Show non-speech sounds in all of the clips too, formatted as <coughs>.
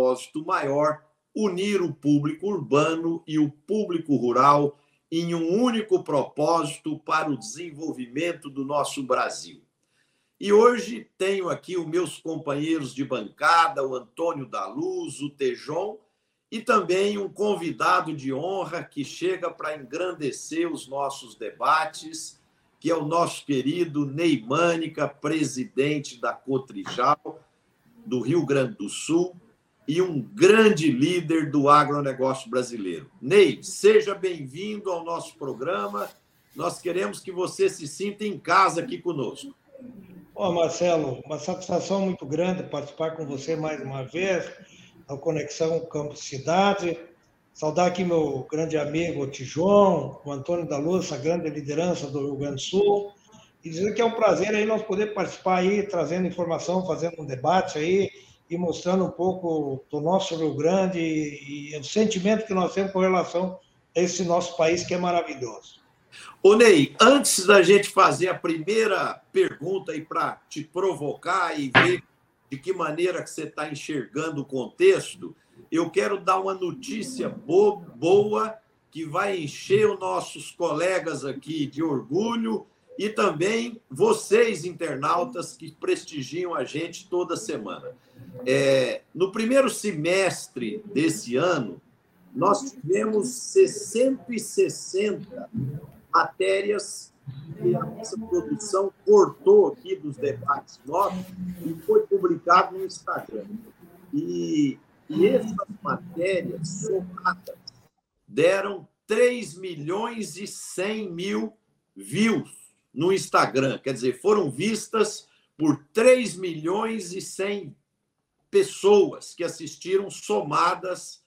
propósito maior: unir o público urbano e o público rural em um único propósito para o desenvolvimento do nosso Brasil. E hoje tenho aqui os meus companheiros de bancada, o Antônio da Luz, o Tejon, e também um convidado de honra que chega para engrandecer os nossos debates, que é o nosso querido Ney Mânica, presidente da Cotrijal, do Rio Grande do Sul, e um grande líder do agronegócio brasileiro. Ney, seja bem-vindo ao nosso programa. Nós queremos que você se sinta em casa aqui conosco. Ô, Marcelo, uma satisfação muito grande participar com você mais uma vez na Conexão Campo Cidade. Saudar aqui meu grande amigo Tijon, o Antônio da Luz, a grande liderança do Rio Grande do Sul. E dizer que é um prazer aí nós poder participar aí, trazendo informação, fazendo um debate aí e mostrando um pouco do nosso Rio Grande e, e o sentimento que nós temos com relação a esse nosso país que é maravilhoso. Ô Ney, antes da gente fazer a primeira pergunta aí para te provocar e ver de que maneira que você está enxergando o contexto, eu quero dar uma notícia boa que vai encher os nossos colegas aqui de orgulho e também vocês, internautas, que prestigiam a gente toda semana. É, no primeiro semestre desse ano, nós tivemos 660 matérias que a nossa produção cortou aqui dos debates nossos e foi publicado no Instagram. E, e essas matérias somadas deram 3 milhões e 100 mil views no Instagram. Quer dizer, foram vistas por 3 milhões e 100 pessoas que assistiram somadas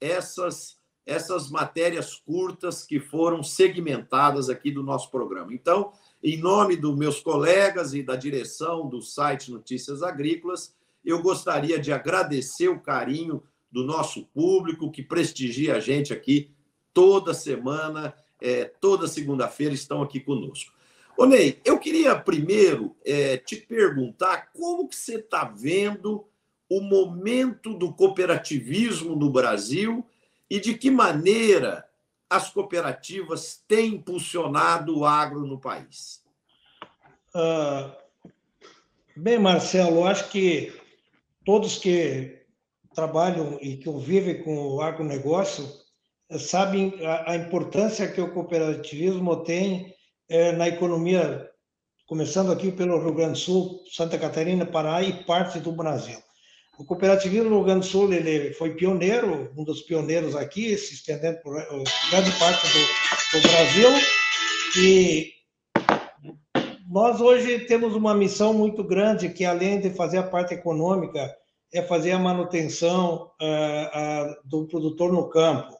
essas essas matérias curtas que foram segmentadas aqui do nosso programa. Então, em nome dos meus colegas e da direção do site Notícias Agrícolas, eu gostaria de agradecer o carinho do nosso público que prestigia a gente aqui toda semana, é, toda segunda-feira estão aqui conosco. Ô Ney, eu queria primeiro é, te perguntar como que você está vendo o momento do cooperativismo no Brasil e de que maneira as cooperativas têm impulsionado o agro no país? Uh, bem, Marcelo, acho que todos que trabalham e que vivem com o agronegócio eh, sabem a, a importância que o cooperativismo tem é, na economia, começando aqui pelo Rio Grande do Sul, Santa Catarina, Pará e parte do Brasil. O cooperativismo no Rio Grande do Sul ele foi pioneiro, um dos pioneiros aqui, se estendendo por grande parte do, do Brasil. E nós hoje temos uma missão muito grande, que além de fazer a parte econômica, é fazer a manutenção uh, uh, do produtor no campo,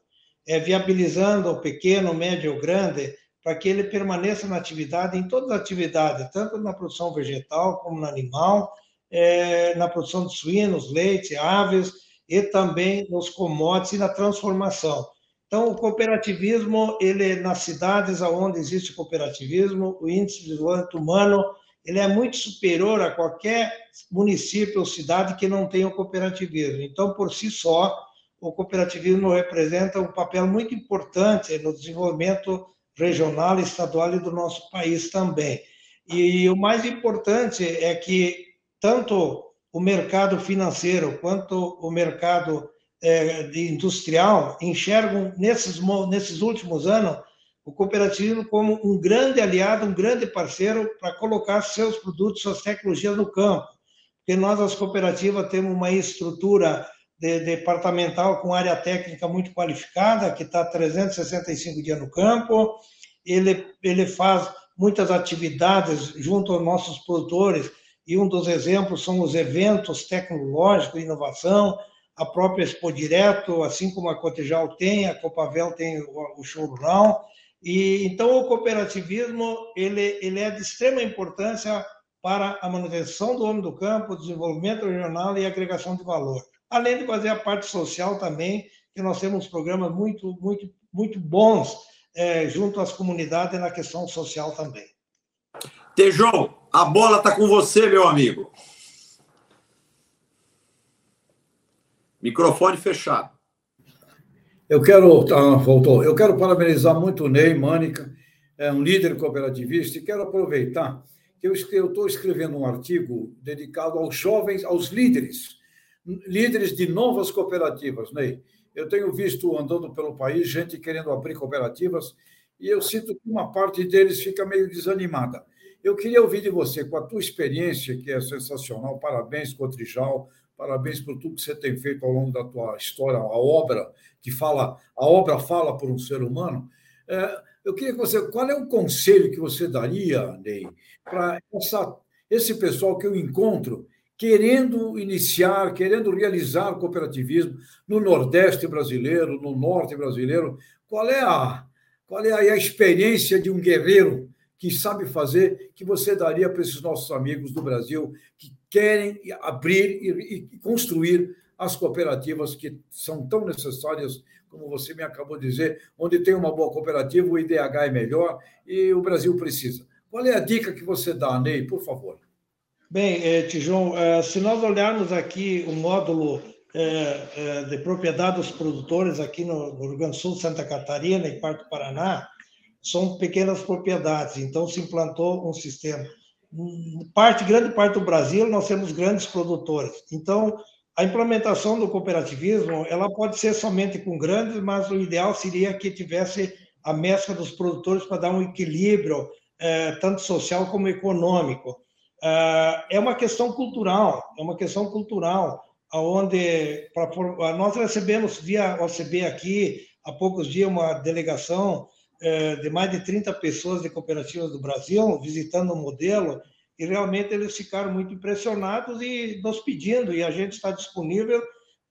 é viabilizando o pequeno, médio grande, para que ele permaneça na atividade, em todas as atividades, tanto na produção vegetal como no animal, é, na produção de suínos, leite, aves e também nos commodities e na transformação. Então, o cooperativismo, ele nas cidades onde existe cooperativismo, o índice de desenvolvimento humano, ele é muito superior a qualquer município ou cidade que não tenha o cooperativismo. Então, por si só, o cooperativismo representa um papel muito importante no desenvolvimento regional, estadual e do nosso país também. E o mais importante é que tanto o mercado financeiro quanto o mercado é, industrial enxergam nesses, nesses últimos anos o cooperativismo como um grande aliado, um grande parceiro para colocar seus produtos, suas tecnologias no campo. Porque nós, as cooperativas, temos uma estrutura de, departamental com área técnica muito qualificada, que está 365 dias no campo, ele, ele faz muitas atividades junto aos nossos produtores, e um dos exemplos são os eventos tecnológicos inovação, a própria Expo Direto, assim como a Cotejal tem, a Copavel tem o show rural, e então o cooperativismo ele, ele é de extrema importância para a manutenção do homem do campo, desenvolvimento regional e agregação de valor. Além de fazer a parte social também, que nós temos programas muito, muito, muito bons é, junto às comunidades na questão social também. Tejão, a bola está com você, meu amigo. Microfone fechado. Eu quero, ah, voltou. Eu quero parabenizar muito o Ney Mânica, é um líder cooperativista, e quero aproveitar que eu estou escrevendo um artigo dedicado aos jovens, aos líderes, líderes de novas cooperativas, Ney. Eu tenho visto andando pelo país gente querendo abrir cooperativas e eu sinto que uma parte deles fica meio desanimada. Eu queria ouvir de você, com a tua experiência, que é sensacional, parabéns, Cotrijal, parabéns por tudo que você tem feito ao longo da tua história, a obra que fala, a obra fala por um ser humano. É, eu queria que você, qual é o conselho que você daria, Ney, para esse pessoal que eu encontro querendo iniciar, querendo realizar cooperativismo no Nordeste brasileiro, no Norte brasileiro? Qual é a, qual é a experiência de um guerreiro que sabe fazer, que você daria para esses nossos amigos do Brasil que querem abrir e, construir as cooperativas que são tão necessárias, como você me acabou de dizer, onde tem uma boa cooperativa, o IDH é melhor e o Brasil precisa. Qual é a dica que você dá, Ney, por favor? Bem, eh, Tijão, eh, se nós olharmos aqui o módulo eh, de propriedade dos produtores aqui no Rio Grande do Sul, Santa Catarina e Quarto Paraná, são pequenas propriedades, então se implantou um sistema. Parte, grande parte do Brasil, nós temos grandes produtores. Então, a implementação do cooperativismo, ela pode ser somente com grandes, mas o ideal seria que tivesse a mescla dos produtores para dar um equilíbrio, eh, tanto social como econômico. Eh, é uma questão cultural, é uma questão cultural, onde nós recebemos via OCB aqui, há poucos dias, uma delegação é, de mais de 30 pessoas de cooperativas do Brasil visitando o modelo e realmente eles ficaram muito impressionados e nos pedindo, e a gente está disponível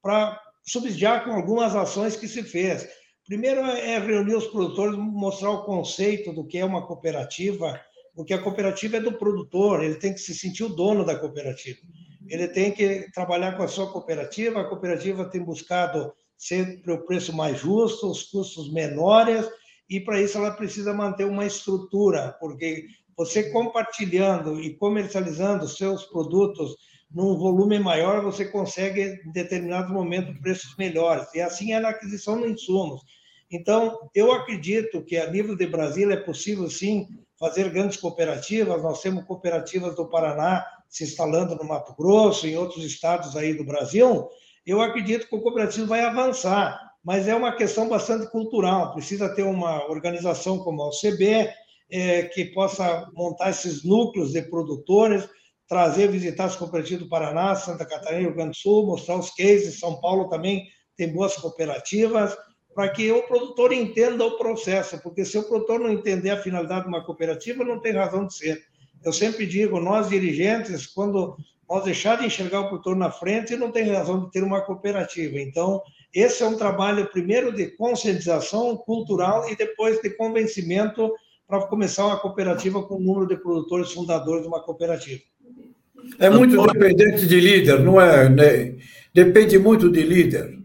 para subsidiar com algumas ações que se fez. Primeiro é reunir os produtores, mostrar o conceito do que é uma cooperativa, porque a cooperativa é do produtor, ele tem que se sentir o dono da cooperativa. Ele tem que trabalhar com a sua cooperativa, a cooperativa tem buscado sempre o preço mais justo, os custos menores, e para isso ela precisa manter uma estrutura, porque você compartilhando e comercializando seus produtos num volume maior, você consegue, em determinado momento, preços melhores. E assim é na aquisição de insumos. Então, eu acredito que, a nível de Brasília, é possível, sim, fazer grandes cooperativas. Nós temos cooperativas do Paraná se instalando no Mato Grosso, em outros estados aí do Brasil. Eu acredito que o cooperativo vai avançar mas é uma questão bastante cultural. Precisa ter uma organização como a OCB, é, que possa montar esses núcleos de produtores, trazer, visitar as cooperativas do Paraná, Santa Catarina, Rio Grande do Sul, mostrar os cases. São Paulo também tem boas cooperativas, para que o produtor entenda o processo, porque se o produtor não entender a finalidade de uma cooperativa, não tem razão de ser. Eu sempre digo, nós dirigentes, quando nós deixar de enxergar o produtor na frente, não tem razão de ter uma cooperativa. Então, esse é um trabalho, primeiro, de conscientização cultural e depois de convencimento para começar uma cooperativa com o número de produtores fundadores de uma cooperativa. É muito dependente de líder, não é? Né? Depende muito de líder.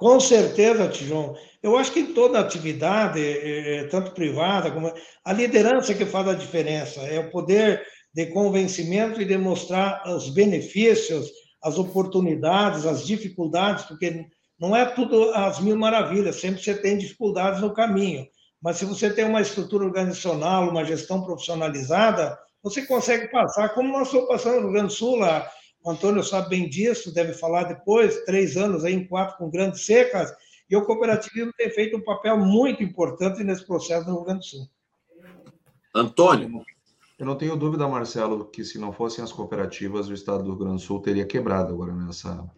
Com certeza, Tijon. Eu acho que em toda atividade, é, é, tanto privada como a liderança que faz a diferença, é o poder de convencimento e demonstrar os benefícios, as oportunidades, as dificuldades, porque não é tudo as mil maravilhas, sempre você tem dificuldades no caminho. Mas se você tem uma estrutura organizacional, uma gestão profissionalizada, você consegue passar, como nós estamos passando no Rio Grande do Sul, lá, o Antônio sabe bem disso, deve falar depois, três anos aí em quatro com grandes secas, e o cooperativismo tem feito um papel muito importante nesse processo no Rio Grande do Sul. Antônio. Eu não tenho dúvida, Marcelo, que se não fossem as cooperativas, o estado do Rio Grande do Sul teria quebrado agora nessa,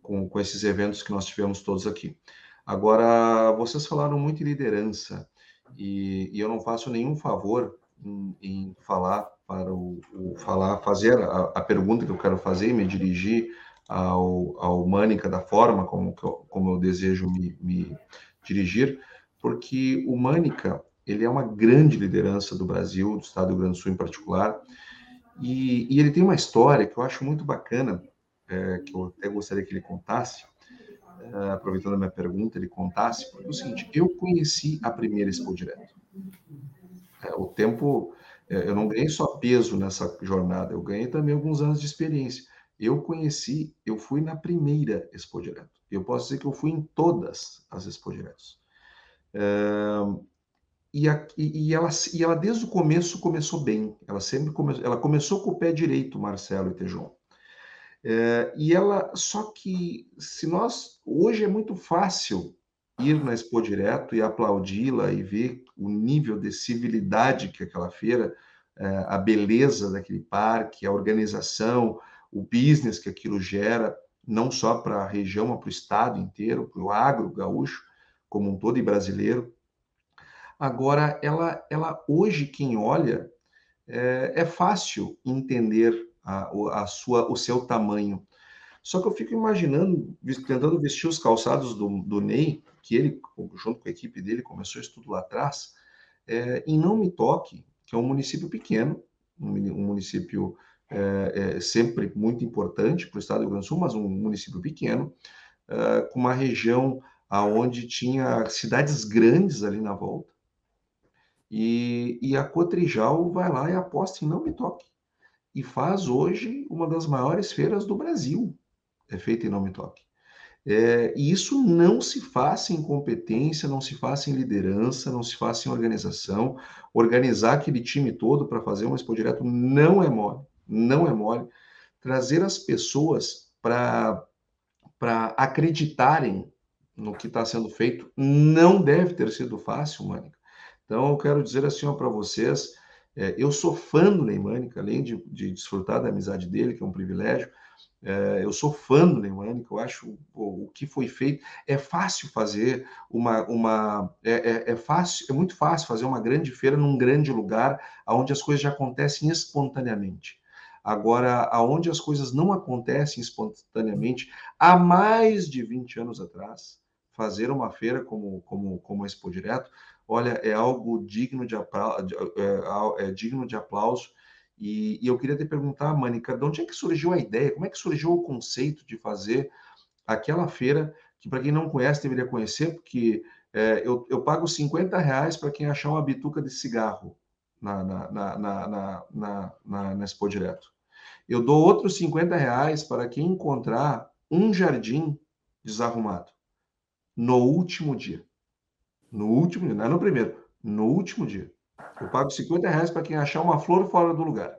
com, com esses eventos que nós tivemos todos aqui. Agora, vocês falaram muito em liderança, e, e eu não faço nenhum favor em, em falar para o, o, falar, fazer a, a, pergunta que eu quero fazer e me dirigir ao, ao Mânica da forma como, eu, como eu desejo me, me dirigir, porque o Mânica ele é uma grande liderança do Brasil, do Estado do Rio Grande do Sul em particular, e, e ele tem uma história que eu acho muito bacana, é, que eu até gostaria que ele contasse, é, aproveitando a minha pergunta, ele contasse, porque é o seguinte, eu conheci a primeira Expo Direto. É, o tempo, eu não ganhei só peso nessa jornada, eu ganhei também alguns anos de experiência. Eu conheci, eu fui na primeira Expo Direto. Eu posso dizer que eu fui em todas as Expo Diretos. É, e, a, e, ela, e ela, desde o começo, começou bem. Ela sempre come, ela começou com o pé direito, Marcelo e Tejon. É, e ela, só que se nós, hoje é muito fácil ir na Expo Direto e aplaudi-la e ver o nível de civilidade que aquela feira, é, a beleza daquele parque, a organização, o business que aquilo gera, não só para a região, mas para o estado inteiro, para o agro gaúcho como um todo e brasileiro. Agora, ela, ela hoje, quem olha, é, é fácil entender a, a, sua, o seu tamanho. Só que eu fico imaginando, tentando vestir os calçados do, do Ney, que ele, junto com a equipe dele, começou isso tudo lá atrás, é, em Não Me Toque, que é um município pequeno, um, município é, é, sempre muito importante para o estado do Rio Grande do Sul, mas um município pequeno, é, com uma região aonde tinha cidades grandes ali na volta, e, e a Cotrijal vai lá e aposta em Não Me Toque, e faz hoje uma das maiores feiras do Brasil, é feita em Não Me Toque. É, e isso não se faz em competência, não se faz em liderança, não se faz em organização. Organizar aquele time todo para fazer uma expo direto não é mole, não é mole. Trazer as pessoas para acreditarem no que está sendo feito não deve ter sido fácil, Mânica. Então, eu quero dizer assim para vocês, é, eu sou fã do Neymânica, além de, de desfrutar da amizade dele, que é um privilégio, eu sou fã do Neymânica, eu acho o, que foi feito. É fácil fazer uma. uma é, é, é, fácil, é muito fácil fazer uma grande feira num grande lugar onde as coisas já acontecem espontaneamente. Agora, aonde as coisas não acontecem espontaneamente, há mais de 20 anos atrás, fazer uma feira como, como, como a Expo Direto, olha, é algo digno de, aplauso, é, é digno de aplauso e, e, eu queria te perguntar, Mânica, de onde é que surgiu a ideia? Como é que surgiu o conceito de fazer aquela feira, que para quem não conhece deveria conhecer, porque é, eu, eu pago 50 reais para quem achar uma bituca de cigarro na, na, na, na, na, na, na Expo Direto. Eu dou outros 50 reais para quem encontrar um jardim desarrumado no último dia. No último dia, não é no primeiro, no último dia. Eu pago 50 reais para quem achar uma flor fora do lugar.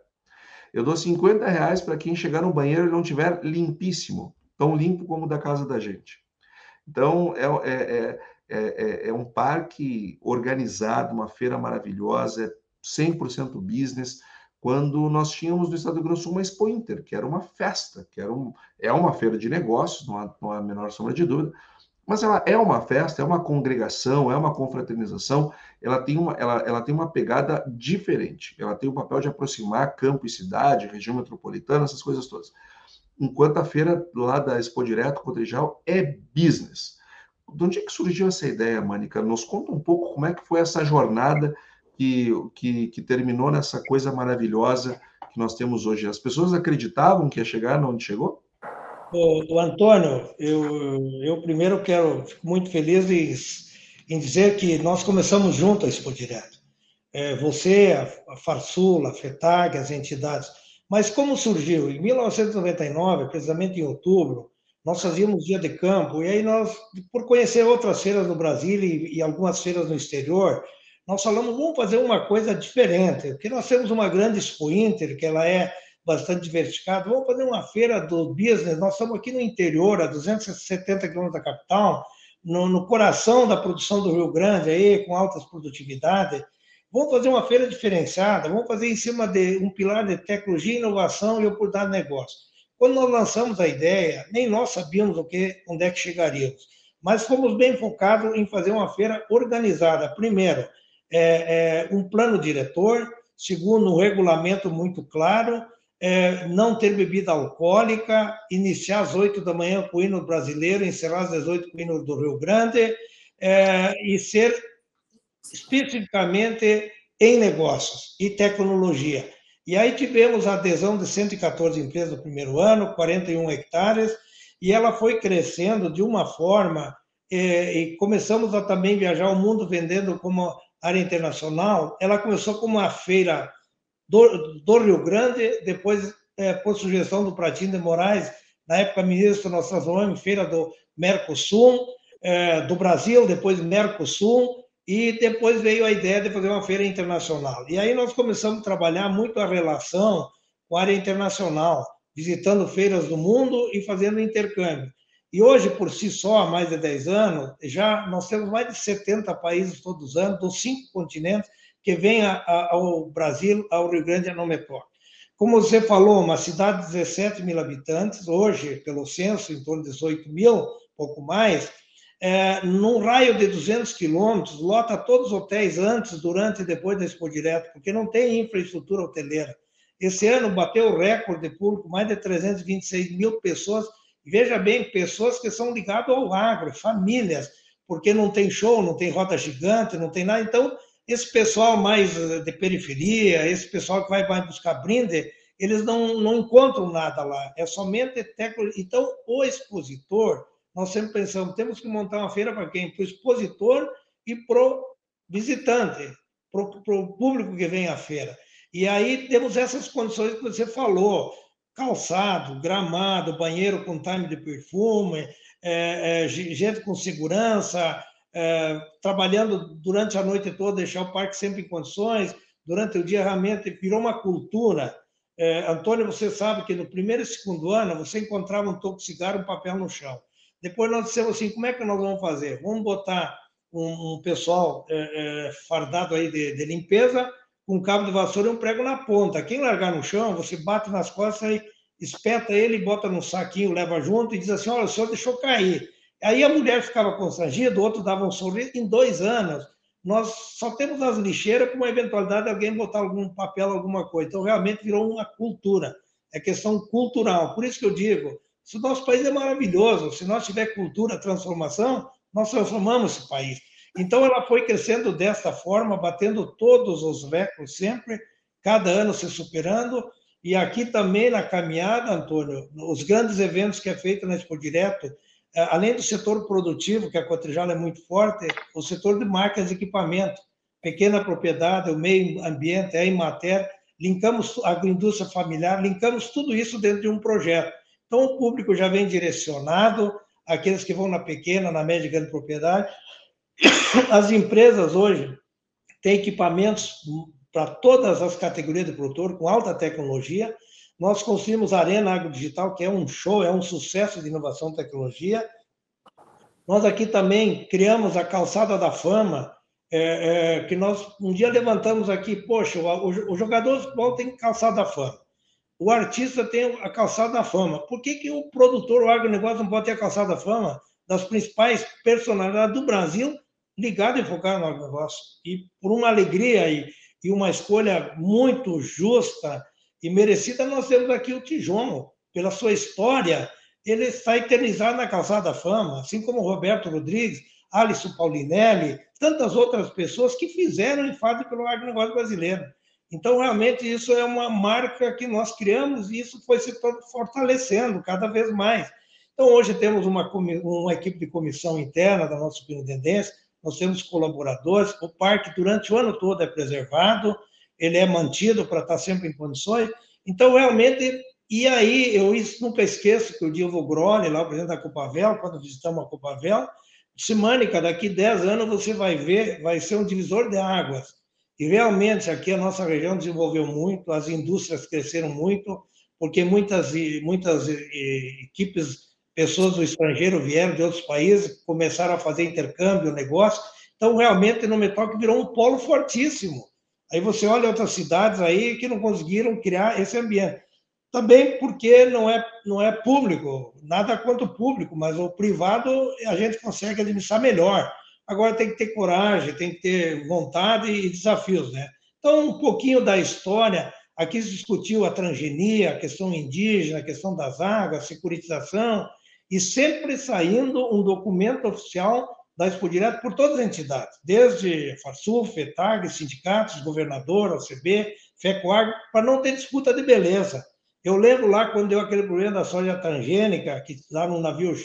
Eu dou 50 reais para quem chegar no banheiro e não tiver limpíssimo, tão limpo como da casa da gente. Então, é, é, é, é, um parque organizado, uma feira maravilhosa, é 100% business. Quando nós tínhamos no estado do Rio Grande do Sul uma Expo Inter, que era uma festa, que era um, é uma feira de negócios, não há, não há a menor sombra de dúvida, mas ela é uma festa, é uma congregação, é uma confraternização, ela tem uma, ela, ela tem uma pegada diferente. Ela tem o papel de aproximar campo e cidade, região metropolitana, essas coisas todas. Enquanto a feira lá da Expo Direto, Cotrijal, é business. De onde é que surgiu essa ideia, Mânica? Nos conta um pouco como é que foi essa jornada que, que, que terminou nessa coisa maravilhosa que nós temos hoje. As pessoas acreditavam que ia chegar onde chegou? O, o Antônio, eu, eu primeiro quero, fico muito feliz em, em dizer que nós começamos junto a Expo Direto. É, você, a, a Farsul, a FETAG, as entidades. Mas como surgiu? Em 1999, precisamente em outubro, nós fazíamos dia de campo, e aí nós, por conhecer outras feiras no Brasil e, e algumas feiras no exterior, nós falamos, vamos fazer uma coisa diferente, porque nós temos uma grande Expo Inter, que ela é bastante diversificado. Vamos fazer uma feira do business. Nós estamos aqui no interior, a 270 quilômetros da capital, no, no, coração da produção do Rio Grande, aí, com altas produtividades. Vamos fazer uma feira diferenciada, vamos fazer em cima de um pilar de tecnologia, inovação e oportunidade de negócio. Quando nós lançamos a ideia, nem nós sabíamos o que, onde é que chegaríamos, mas fomos bem focados em fazer uma feira organizada. Primeiro, é, é, um plano diretor, segundo, um regulamento muito claro, é, não ter bebida alcoólica, iniciar às 8 da manhã com o hino brasileiro, encerrar às 18 com o hino do Rio Grande, é, e ser especificamente em negócios e tecnologia. E aí tivemos a adesão de 114 empresas no primeiro ano, 41 hectares, e ela foi crescendo de uma forma, é, e começamos a também viajar o mundo vendendo como área internacional. Ela começou como uma feira do, do Rio Grande, depois, é, por sugestão do Pratinho de Moraes, na época ministro nós transformamos em feira do Mercosul, é, do Brasil, depois Mercosul, e depois veio a ideia de fazer uma feira internacional. E aí nós começamos a trabalhar muito a relação com a área internacional, visitando feiras do mundo e fazendo intercâmbio. E hoje, por si só, há mais de 10 anos, já nós temos mais de 70 países todos os anos, dos cinco continentes, que vêm ao Brasil, ao Rio Grande e ao Metrópole. Como você falou, uma cidade de 17 mil habitantes, hoje, pelo censo, em torno de 18 mil, pouco mais, é, num raio de 200 quilômetros, lota todos os hotéis antes, durante e depois da Expo Direto, porque não tem infraestrutura hoteleira. Esse ano bateu o recorde de público, mais de 326 mil pessoas. Veja bem, pessoas que são ligadas ao agro, famílias, porque não tem show, não tem roda gigante, não tem nada. Então, esse pessoal mais eh, de periferia, esse pessoal que vai, buscar brinde, eles não, não encontram nada lá. É somente técnico. Então, o expositor, nós sempre pensamos, temos que montar uma feira para quem? Para o expositor e para o visitante, para o público que vem à feira. E aí temos essas condições que você falou, calçado, gramado, banheiro com time de perfume, é, é, gente com segurança, é, trabalhando durante a noite toda, deixar o parque sempre em condições, durante o dia realmente virou uma cultura. É, Antônio, você sabe que no primeiro e segundo ano você encontrava um toco de cigarro, um papel no chão. Depois nós dissemos assim, como é que nós vamos fazer? Vamos botar um, um pessoal é, é, fardado aí de, de, limpeza, com um cabo de vassoura e um prego na ponta. Quem largar no chão, você bate nas costas e espeta ele, bota no saquinho, leva junto e diz assim, olha, o senhor deixou cair. Aí a mulher ficava constrangida, o outro dava um sorriso. Em dois anos, nós só temos as lixeiras com uma eventualidade de alguém botar algum papel, alguma coisa. Então, realmente virou uma cultura. É questão cultural. Por isso que eu digo, se o nosso país é maravilhoso, se nós tiver cultura, transformação, nós transformamos esse país. Então, ela foi crescendo desta forma, batendo todos os recordes sempre, cada ano se superando. E aqui também na caminhada, Antônio, os grandes eventos que é feito na Expo Direto, além do setor produtivo, que a Cotrijal é muito forte, o setor de marcas e equipamento, pequena propriedade, o meio ambiente, a Imater, linkamos a agroindústria familiar, linkamos tudo isso dentro de um projeto. Então, o público já vem direcionado, aqueles que vão na pequena, na média e grande propriedade. <coughs> As empresas hoje têm equipamentos para todas as categorias de produtor, com alta tecnologia, nós construímos a Arena Agro Digital, que é um show, é um sucesso de inovação e tecnologia. Nós aqui também criamos a Calçada da Fama, é, é, que nós um dia levantamos aqui, poxa, o, o jogador de futebol tem calçada da fama, o artista tem a calçada da fama. Por que, que o produtor, o agronegócio, não pode ter a calçada da fama das principais personalidades do Brasil ligado e focado no agronegócio? E por uma alegria e, e uma escolha muito justa e merecida, nós temos aqui o Tijomo, pela sua história, ele está eternizado na Calçada Fama, assim como Roberto Rodrigues, Alisson Paulinelli, tantas outras pessoas que fizeram e fazem pelo agronegócio brasileiro. Então, realmente, isso é uma marca que nós criamos e isso foi se fortalecendo cada vez mais. Então, hoje temos uma, uma equipe de comissão interna da nossa superintendência, nós temos colaboradores, o parque durante o ano todo é preservado, ele é mantido para estar sempre em condições. Então, realmente, e aí eu nunca esqueço que o Dilvo Grone, lá o presidente da Copavel, quando visitamos a Copavel, disse, Mânica, daqui 10 anos você vai ver, vai ser um divisor de águas. E realmente aqui a nossa região desenvolveu muito, as indústrias cresceram muito, porque muitas, muitas equipes, pessoas do estrangeiro vieram de outros países, começaram a fazer intercâmbio, negócio. Então, realmente, no Metal virou um polo fortíssimo. Aí você olha outras cidades aí que não conseguiram criar esse ambiente. Também porque não é, não é público, nada quanto público, mas o privado a gente consegue administrar melhor. Agora tem que ter coragem, tem que ter vontade e desafios, né? Então, um pouquinho da história. Aqui se discutiu a transgenia, a questão indígena, a questão das águas, securitização, e sempre saindo um documento oficial da Expo Direto por todas as entidades, desde Farsul, FETAG, sindicatos, governador, OCB, FECOAG, para não ter disputa de beleza. Eu lembro lá quando deu aquele problema da soja transgênica, que lá no navio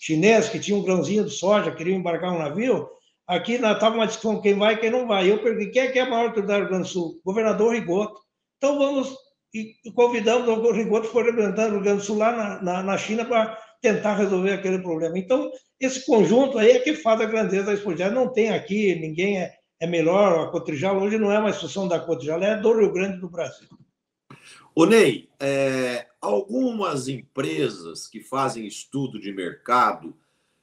chinês, que tinha um grãozinho de soja, queria embarcar um navio, aqui estava uma discussão quem vai e quem não vai. Eu perguntei, quem é que é a maior autoridade do Rio Grande do Sul? Governador Rigoto. Então vamos e convidamos o Rigoto foi representar o Rio Grande do Sul lá na, na, na China para tentar resolver aquele problema. Então, esse conjunto aí é que faz a grandeza da Expo Não tem aqui, ninguém é, é melhor, a Cotrijal hoje não é uma instituição da Cotrijal, é do Rio Grande do Brasil. O Ney, é, algumas empresas que fazem estudo de mercado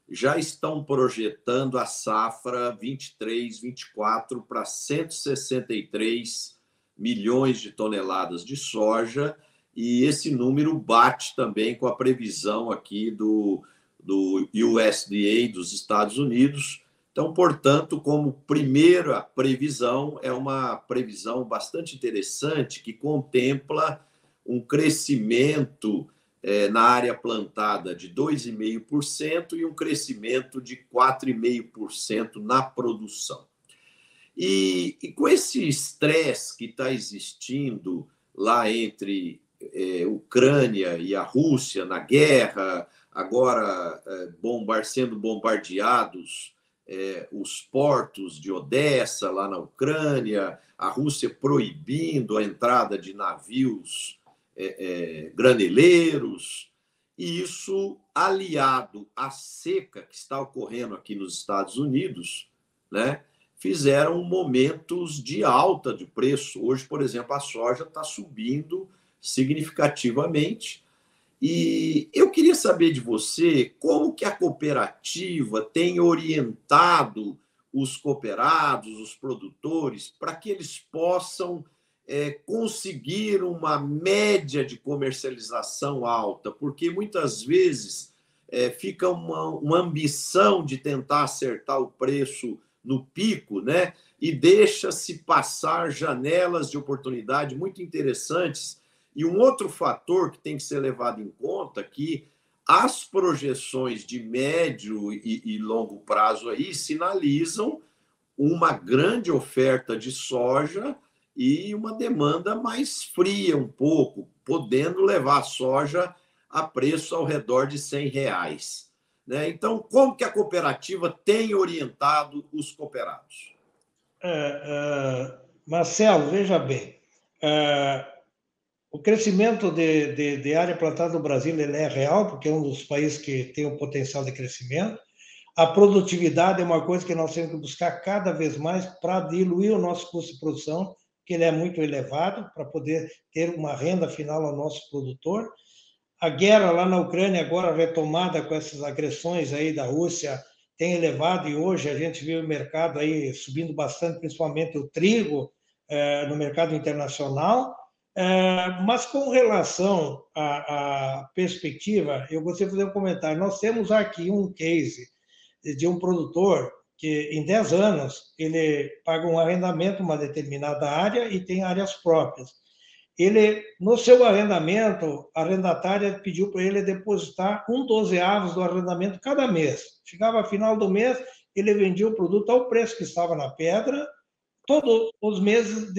já estão projetando a safra 23, 24 para 163 milhões de toneladas de soja, e esse número bate também com a previsão aqui do, do USDA dos Estados Unidos. Então, portanto, como primeira previsão, é uma previsão bastante interessante que contempla um crescimento é, na área plantada de 2,5% e um crescimento de 4,5% na produção. E, e com esse estresse que está existindo lá entre é, Ucrânia e a Rússia na guerra, agora é, bombar, sendo bombardeados é, os portos de Odessa, lá na Ucrânia, a Rússia proibindo a entrada de navios é, é, graneleiros, e isso aliado à seca que está ocorrendo aqui nos Estados Unidos, né? fizeram momentos de alta de preço. Hoje, por exemplo, a soja está subindo significativamente. E eu queria saber de você como que a cooperativa tem orientado os cooperados, os produtores, para que eles possam é, conseguir uma média de comercialização alta, porque muitas vezes é, fica uma, uma ambição de tentar acertar o preço no pico, né? E deixa-se passar janelas de oportunidade muito interessantes. E um outro fator que tem que ser levado em conta que as projeções de médio e, e longo prazo aí sinalizam uma grande oferta de soja e uma demanda mais fria um pouco, podendo levar a soja a preço ao redor de 100 reais. Né? Então, como que a cooperativa tem orientado os cooperados? É, é, Marcelo, veja bem, é, o crescimento de, de, de, área plantada no Brasil ele é real, porque é um dos países que tem um potencial de crescimento. A produtividade é uma coisa que nós temos que buscar cada vez mais para diluir o nosso custo de produção, que ele é muito elevado, para poder ter uma renda final ao nosso produtor a guerra lá na Ucrânia, agora retomada com essas agressões aí da Rússia, tem elevado e hoje a gente vê o mercado aí subindo bastante, principalmente o trigo é, no mercado internacional. É, mas com relação à, à, perspectiva, eu gostaria de fazer um comentário. Nós temos aqui um case de um produtor que em 10 anos ele paga um arrendamento uma determinada área e tem áreas próprias ele, no seu arrendamento, a arrendatária pediu para ele depositar um dozeavos do arrendamento cada mês. Chegava final do mês, ele vendia o produto ao preço que estava na pedra, todos os meses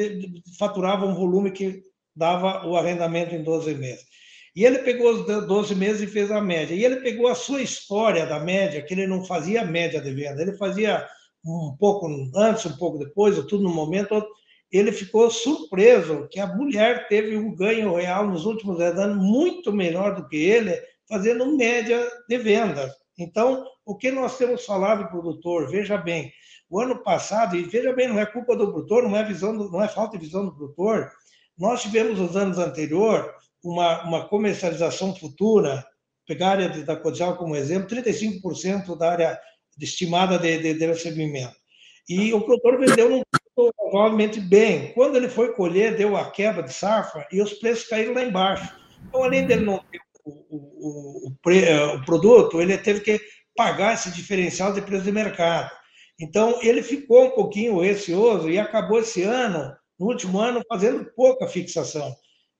faturava um volume que dava o arrendamento em 12 meses. E ele pegou os 12 meses e fez a média. E ele pegou a sua história da média, que ele não fazia média de venda, ele fazia um pouco antes, um pouco depois, tudo no momento, ele ficou surpreso que a mulher teve um ganho real nos últimos 10 anos muito menor do que ele, fazendo média de vendas. Então, o que nós temos falado do produtor, veja bem, o ano passado, e veja bem, não é culpa do produtor, não é, visão do, não é falta de visão do produtor, nós tivemos nos anos anteriores uma, uma comercialização futura, pegar a área da Codial como exemplo, 35% da área estimada de, de, de recebimento. E o produtor vendeu num provavelmente bem. Quando ele foi colher, deu a quebra de safra e os preços caíram lá embaixo. Então, além dele não ter o, o, o, eh, o produto, ele teve que pagar esse diferencial de preço de mercado. Então, ele ficou um pouquinho receoso e acabou esse ano, no último ano, fazendo pouca fixação.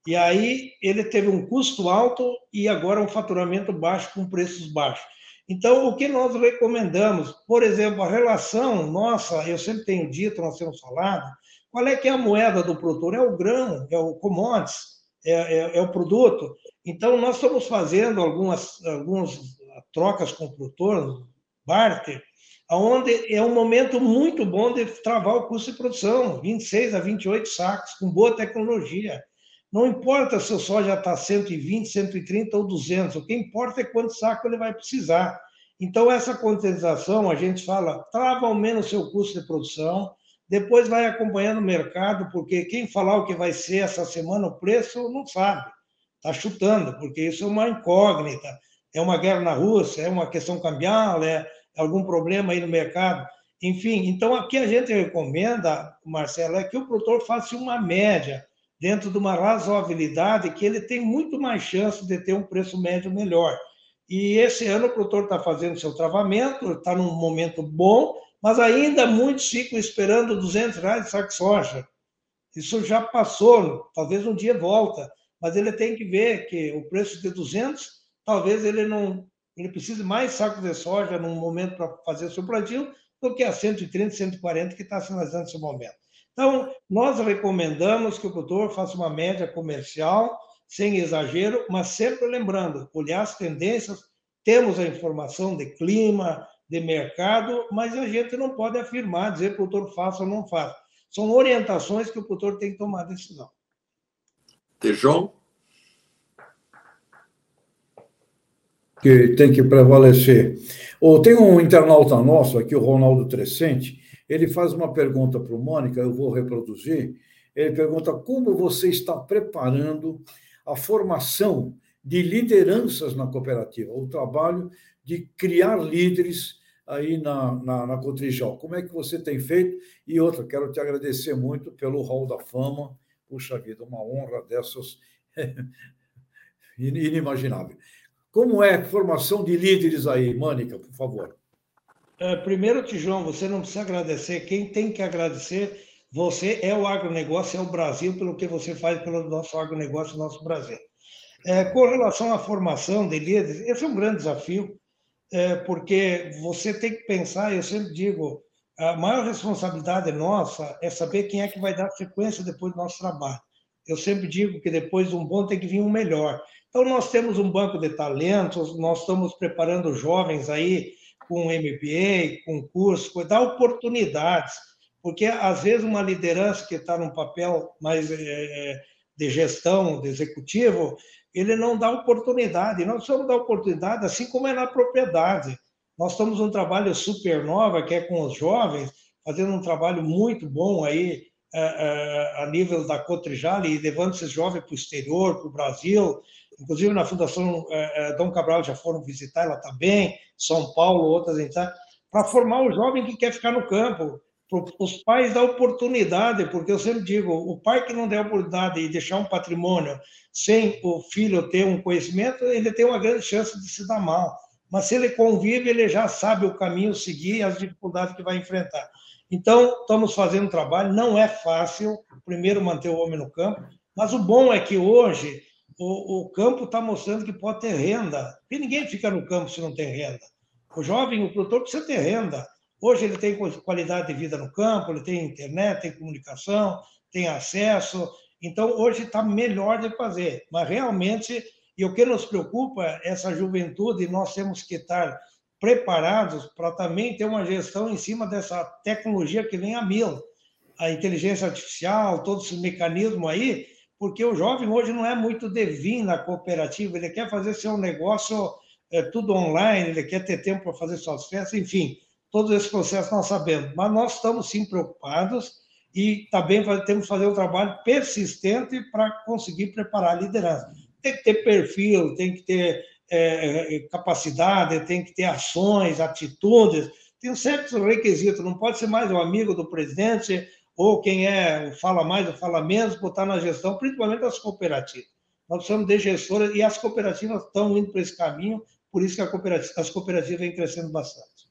E aí ele teve um custo alto e agora um faturamento baixo com preços baixos. Então, o que nós recomendamos, por exemplo, a relação nossa, eu sempre tenho dito, nós temos falado, qual é que é a moeda do produtor? É o grão, é o commodities, é, é, é o produto. Então, nós estamos fazendo algumas, algumas trocas com o produtor, barter, onde é um momento muito bom de travar o custo de produção, 26 a 28 sacos, com boa tecnologia. Não importa se o soja está 120, 130 ou 200, o que importa é quanto saco ele vai precisar. Então, essa contentização, a gente fala, trava ao menos o seu custo de produção, depois vai acompanhando o mercado, porque quem falar o que vai ser essa semana o preço não sabe, está chutando, porque isso é uma incógnita, é uma guerra na Rússia, é uma questão cambial, é algum problema aí no mercado. Enfim, então aqui a gente recomenda, Marcelo, é que o produtor faça uma média dentro de uma razoabilidade que ele tem muito mais chance de ter um preço médio melhor. E esse ano o produtor está fazendo seu travamento, está num momento bom, mas ainda muitos ficam esperando 200 reais de saco de soja. Isso já passou, talvez um dia volta, mas ele tem que ver que o preço de 200, talvez ele não ele precise mais saco de soja num momento para fazer seu plantio do que a 130, 140 que está sinalizando nesse momento. Então, nós recomendamos que o produtor faça uma média comercial, sem exagero, mas sempre lembrando, olhar as tendências, temos a informação de clima, de mercado, mas a gente não pode afirmar, dizer que o produtor faça ou não faça. São orientações que o produtor tem que tomar decisão. Tejon? Que tem que prevalecer. Ou tem um internauta nosso aqui, o Ronaldo Trescente, ele faz uma pergunta para o Mônica, eu vou reproduzir. Ele pergunta como você está preparando a formação de lideranças na cooperativa, o trabalho de criar líderes aí na, na, na Cotrijal. Como é que você tem feito? E outra, quero te agradecer muito pelo Hall da Fama. Puxa vida, uma honra dessas <laughs> inimaginável. Como é a formação de líderes aí, Mônica, por favor? É, primeiro, Tijão, você não precisa agradecer. Quem tem que agradecer, você é o agronegócio, é o Brasil, pelo que você faz pelo nosso agronegócio, nosso Brasil. É, com relação à formação de líderes, esse é um grande desafio é, porque você tem que pensar, eu sempre digo, a maior responsabilidade nossa é saber quem é que vai dar sequência depois do nosso trabalho. Eu sempre digo que depois de um bom tem que vir um melhor. Então, nós temos um banco de talentos, nós estamos preparando jovens aí com MBA, com curso, dar oportunidades, porque às vezes uma liderança que está num papel mais é, de gestão, de executivo, ele não dá oportunidade. Nós precisamos dar oportunidade, assim como é na propriedade. Nós estamos um trabalho supernova, que é com os jovens, fazendo um trabalho muito bom aí é, a nível da Cotrijale e levando esses jovens para o exterior, para o Brasil. Inclusive, na Fundação é, Dom Cabral já foram visitar ela também, São Paulo, outras entidades, para formar o jovem que quer ficar no campo, os pais dar oportunidade, porque eu sempre digo, o pai que não der oportunidade e deixar um patrimônio sem o filho ter um conhecimento, ele tem uma grande chance de se dar mal. Mas se ele convive, ele já sabe o caminho seguir e as dificuldades que vai enfrentar. Então, estamos fazendo um trabalho, não é fácil, primeiro manter o homem no campo, mas o bom é que hoje o, o campo está mostrando que pode ter renda, porque ninguém fica no campo se não tem renda. O jovem, o produtor precisa ter renda. Hoje ele tem qualidade de vida no campo, ele tem internet, tem comunicação, tem acesso. Então, hoje está melhor de fazer. Mas realmente, e o que nos preocupa essa juventude, nós temos que estar preparados para também ter uma gestão em cima dessa tecnologia que vem a mil. A inteligência artificial, todos esses mecanismos aí, porque o jovem hoje não é muito de vir na cooperativa, ele quer fazer seu negócio é, tudo online, ele quer ter tempo para fazer suas festas, enfim todo esse processo nós sabemos, mas nós estamos sim preocupados e também temos que fazer um trabalho persistente para conseguir preparar a liderança. Tem que ter perfil, tem que ter é, é, capacidade, tem que ter ações, atitudes, tem certos requisitos, não pode ser mais o amigo do presidente ou quem é fala mais ou fala menos, botar na gestão, principalmente as cooperativas. Nós precisamos de gestoras e as cooperativas estão indo para esse caminho, por isso que cooperativa, as cooperativas vêm crescendo bastante.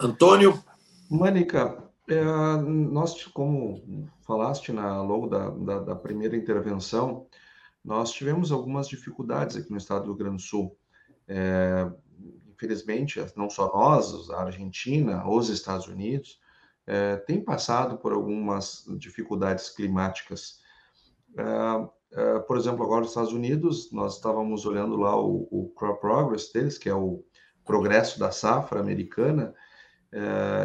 Antônio? Mônica, é, nós, como falaste na, logo da, da, da, primeira intervenção, nós tivemos algumas dificuldades aqui no estado do Rio Grande do Sul. É, infelizmente, não só nós, a Argentina, os Estados Unidos, é, têm passado por algumas dificuldades climáticas. É, é, por exemplo, agora nos Estados Unidos, nós estávamos olhando lá o, o Crop Progress deles, que é o progresso da safra americana,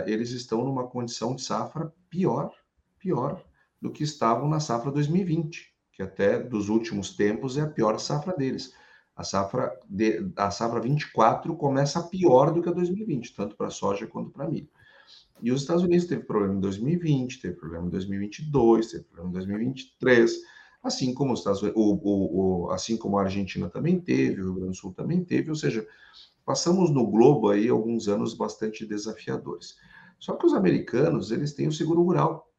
eles estão numa condição de safra pior, pior do que estavam na safra 2020, que até dos últimos tempos é a pior safra deles. A safra, de, a safra 24 começa pior do que a 2020, tanto para soja quanto para milho. E os Estados Unidos teve problema em 2020, teve problema em 2022, teve problema em 2023, assim como os Estados Unidos, assim como a Argentina também teve, o Rio Grande do Sul também teve, ou seja, passamos no globo aí alguns anos bastante desafiadores. Só que os americanos, eles têm o seguro rural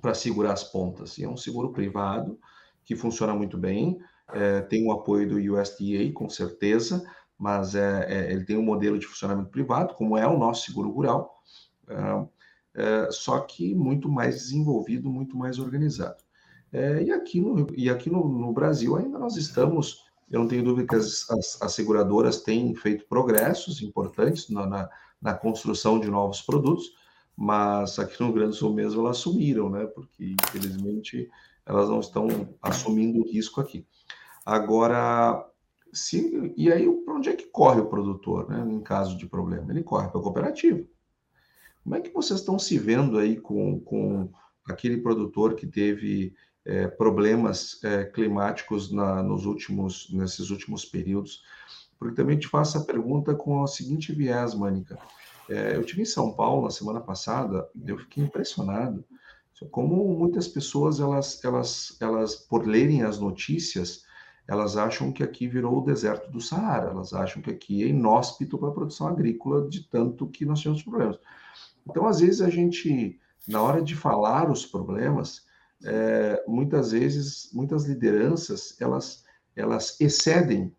para segurar as pontas. E é um seguro privado que funciona muito bem, é, tem o apoio do USDA, com certeza, mas é, é, ele tem um modelo de funcionamento privado, como é o nosso seguro rural, é, é, só que muito mais desenvolvido, muito mais organizado. É, e aqui, no, e aqui no, no, Brasil ainda nós estamos, eu não tenho dúvida que as, as, as seguradoras têm feito progressos importantes na, na, na, construção de novos produtos, mas aqui no Rio Grande do Sul mesmo elas sumiram, né? Porque infelizmente elas não estão assumindo o risco aqui. Agora, se, e aí para onde é que corre o produtor, né? Em caso de problema, ele corre para a cooperativa. Como é que vocês estão se vendo aí com, com aquele produtor que teve é, problemas é, climáticos na, nos últimos, nesses últimos períodos. Porque também te faço a pergunta com a seguinte viés, Mânica. É, eu tive em São Paulo na semana passada, eu fiquei impressionado como muitas pessoas elas, elas, elas por lerem as notícias, elas acham que aqui virou o deserto do Saara, elas acham que aqui é inóspito para a produção agrícola de tanto que nós temos problemas. Então, às vezes a gente, na hora de falar os problemas, é, muitas vezes, muitas lideranças, elas, elas excedem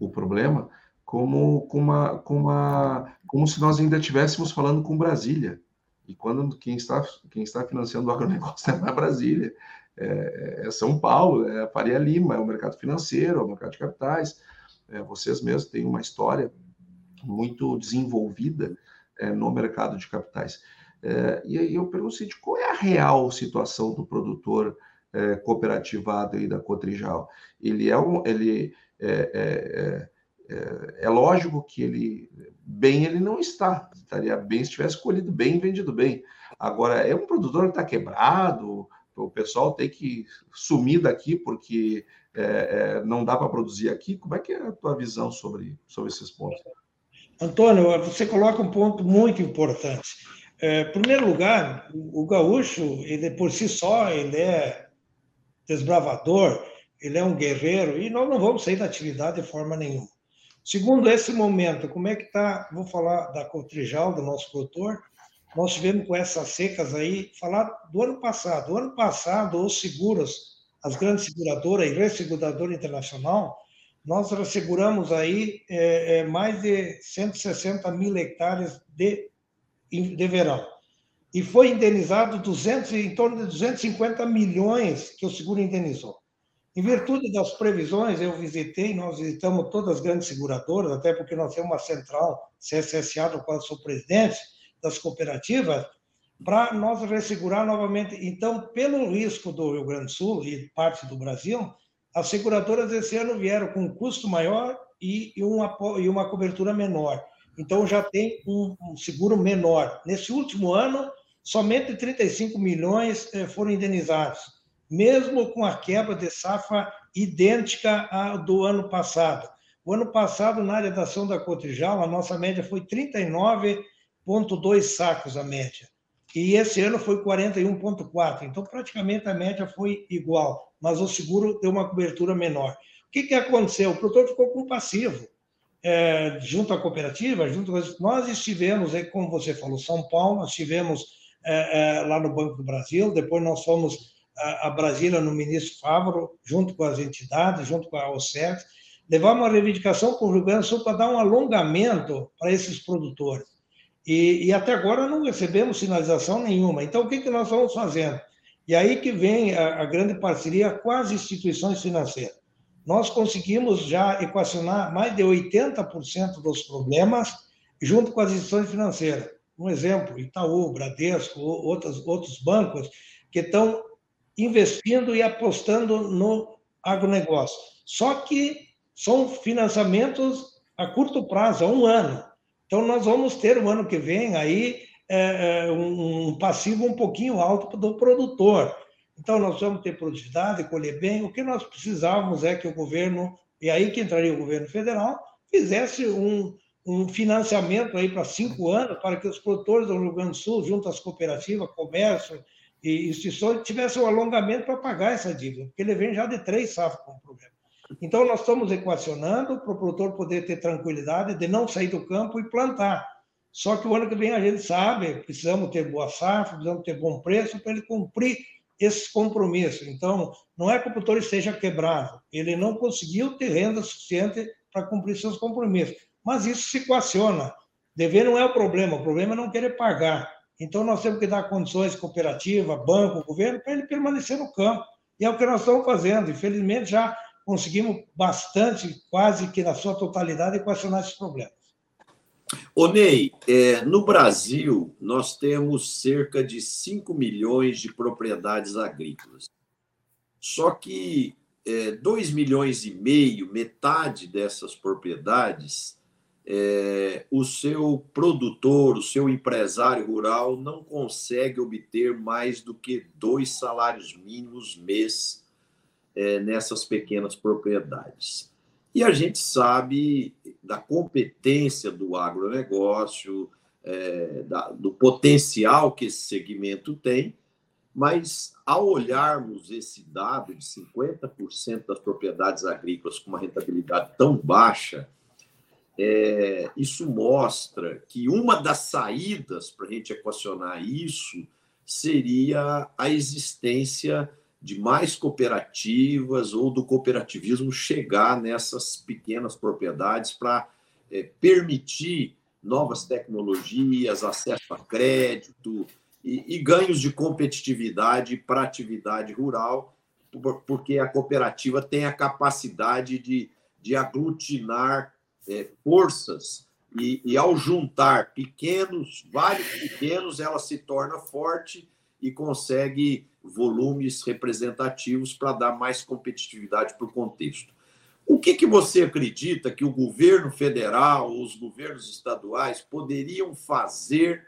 o problema como, com uma, uma, como se nós ainda estivéssemos falando com Brasília. E quando quem está, quem está financiando o agronegócio <laughs> é Brasília, é, é, São Paulo, é Faria Lima, é o mercado financeiro, é o mercado de capitais. É, vocês mesmos têm uma história muito desenvolvida é, no mercado de capitais. É, e aí eu pergunto assim, qual é a real situação do produtor é, cooperativado aí da Cotrijal? Ele é um, ele é, é, é, é, lógico que ele bem ele não está, estaria bem se tivesse colhido bem, vendido bem. Agora é um produtor que está quebrado, o pessoal tem que sumir daqui porque é, é, não dá para produzir aqui. Como é que é a tua visão sobre, sobre esses pontos? Antônio, você coloca um ponto muito importante. É, em primeiro lugar, o gaúcho, ele por si só, ele é desbravador, ele é um guerreiro, e nós não vamos sair da atividade de forma nenhuma. Segundo esse momento, como é que está, vou falar da Cotrijal, do nosso produtor, nós tivemos com essas secas aí, falar do ano passado. O ano passado, os seguros, as grandes seguradoras e resseguradora internacional, nós resseguramos aí é, é, mais de 160 mil hectares de de verão. E foi indenizado 200, em torno de 250 milhões que o seguro indenizou. Em virtude das previsões, eu visitei, nós visitamos todas as grandes seguradoras, até porque nós temos uma central CSSA, do qual sou presidente, das cooperativas, para nós ressegurar novamente. Então, pelo risco do Rio Grande do Sul e parte do Brasil, as seguradoras esse ano vieram com um custo maior e uma, e uma cobertura menor então já tem um, um seguro menor. Nesse último ano, somente 35 milhões eh, foram indenizados, mesmo com a quebra de safra idêntica à do ano passado. O ano passado, na área da ação da Cotrijal, a nossa média foi 39,2 sacos a média. E esse ano foi 41,4. Então, praticamente a média foi igual, mas o seguro deu uma cobertura menor. O que, que aconteceu? O produtor ficou com passivo é, junto à cooperativa, junto nós estivemos, como você falou, São Paulo, nós estivemos é, é, lá no Banco do Brasil, depois nós fomos a, a Brasília no ministro Fávaro, junto com as entidades, junto com a OCEF, levar uma reivindicação para o Rio Grande do Sul para dar um alongamento para esses produtores. E, e, até agora não recebemos sinalização nenhuma. Então, o que, que nós estamos fazendo? E aí que vem a, a grande parceria com as instituições financeiras nós conseguimos já equacionar mais de 80% dos problemas junto com as instituições financeiras. Um exemplo, Itaú, Bradesco, outros, outros bancos que estão investindo e apostando no agronegócio. Só que são financiamentos a curto prazo, a um ano. Então, nós vamos ter o ano que vem aí é, é, um passivo um pouquinho alto do produtor. Então, nós vamos ter produtividade, colher bem. O que nós precisávamos é que o governo, e aí que entraria o governo federal, fizesse um, um financiamento aí para cinco anos, para que os produtores do Rio Grande do Sul, junto às cooperativas, comércio e instituições, tivessem um alongamento para pagar essa dívida, porque ele vem já de três safras com o problema. Então, nós estamos equacionando para o produtor poder ter tranquilidade de não sair do campo e plantar. Só que o ano que vem a gente sabe, precisamos ter boa safra, precisamos ter bom preço para ele cumprir esses compromissos. Então, não é que o produtor esteja quebrado, ele não conseguiu ter renda suficiente para cumprir seus compromissos. Mas isso se equaciona. Dever não é o problema, o problema é não querer pagar. Então, nós temos que dar condições cooperativa, banco, governo, para ele permanecer no campo. E é o que nós estamos fazendo. Infelizmente, já conseguimos bastante, quase que na sua totalidade, equacionar esses problemas. Ô Ney, é, no Brasil, nós temos cerca de 5 milhões de propriedades agrícolas. Só que é, 2 milhões e meio, metade dessas propriedades, é, o seu produtor, o seu empresário rural não consegue obter mais do que dois salários mínimos mês é, nessas pequenas propriedades. E a gente sabe da competência do agronegócio, é, da, do potencial que esse segmento tem, mas ao olharmos esse dado de 50% das propriedades agrícolas com uma rentabilidade tão baixa, é, isso mostra que uma das saídas para a gente equacionar isso seria a existência de mais cooperativas ou do cooperativismo chegar nessas pequenas propriedades para é, permitir novas tecnologias, acesso a crédito e, e ganhos de competitividade para a atividade rural, porque a cooperativa tem a capacidade de, de aglutinar é, forças e, e, ao juntar pequenos, vários pequenos, ela se torna forte e consegue volumes representativos para dar mais competitividade para o contexto. O que, que você acredita que o governo federal os governos estaduais poderiam fazer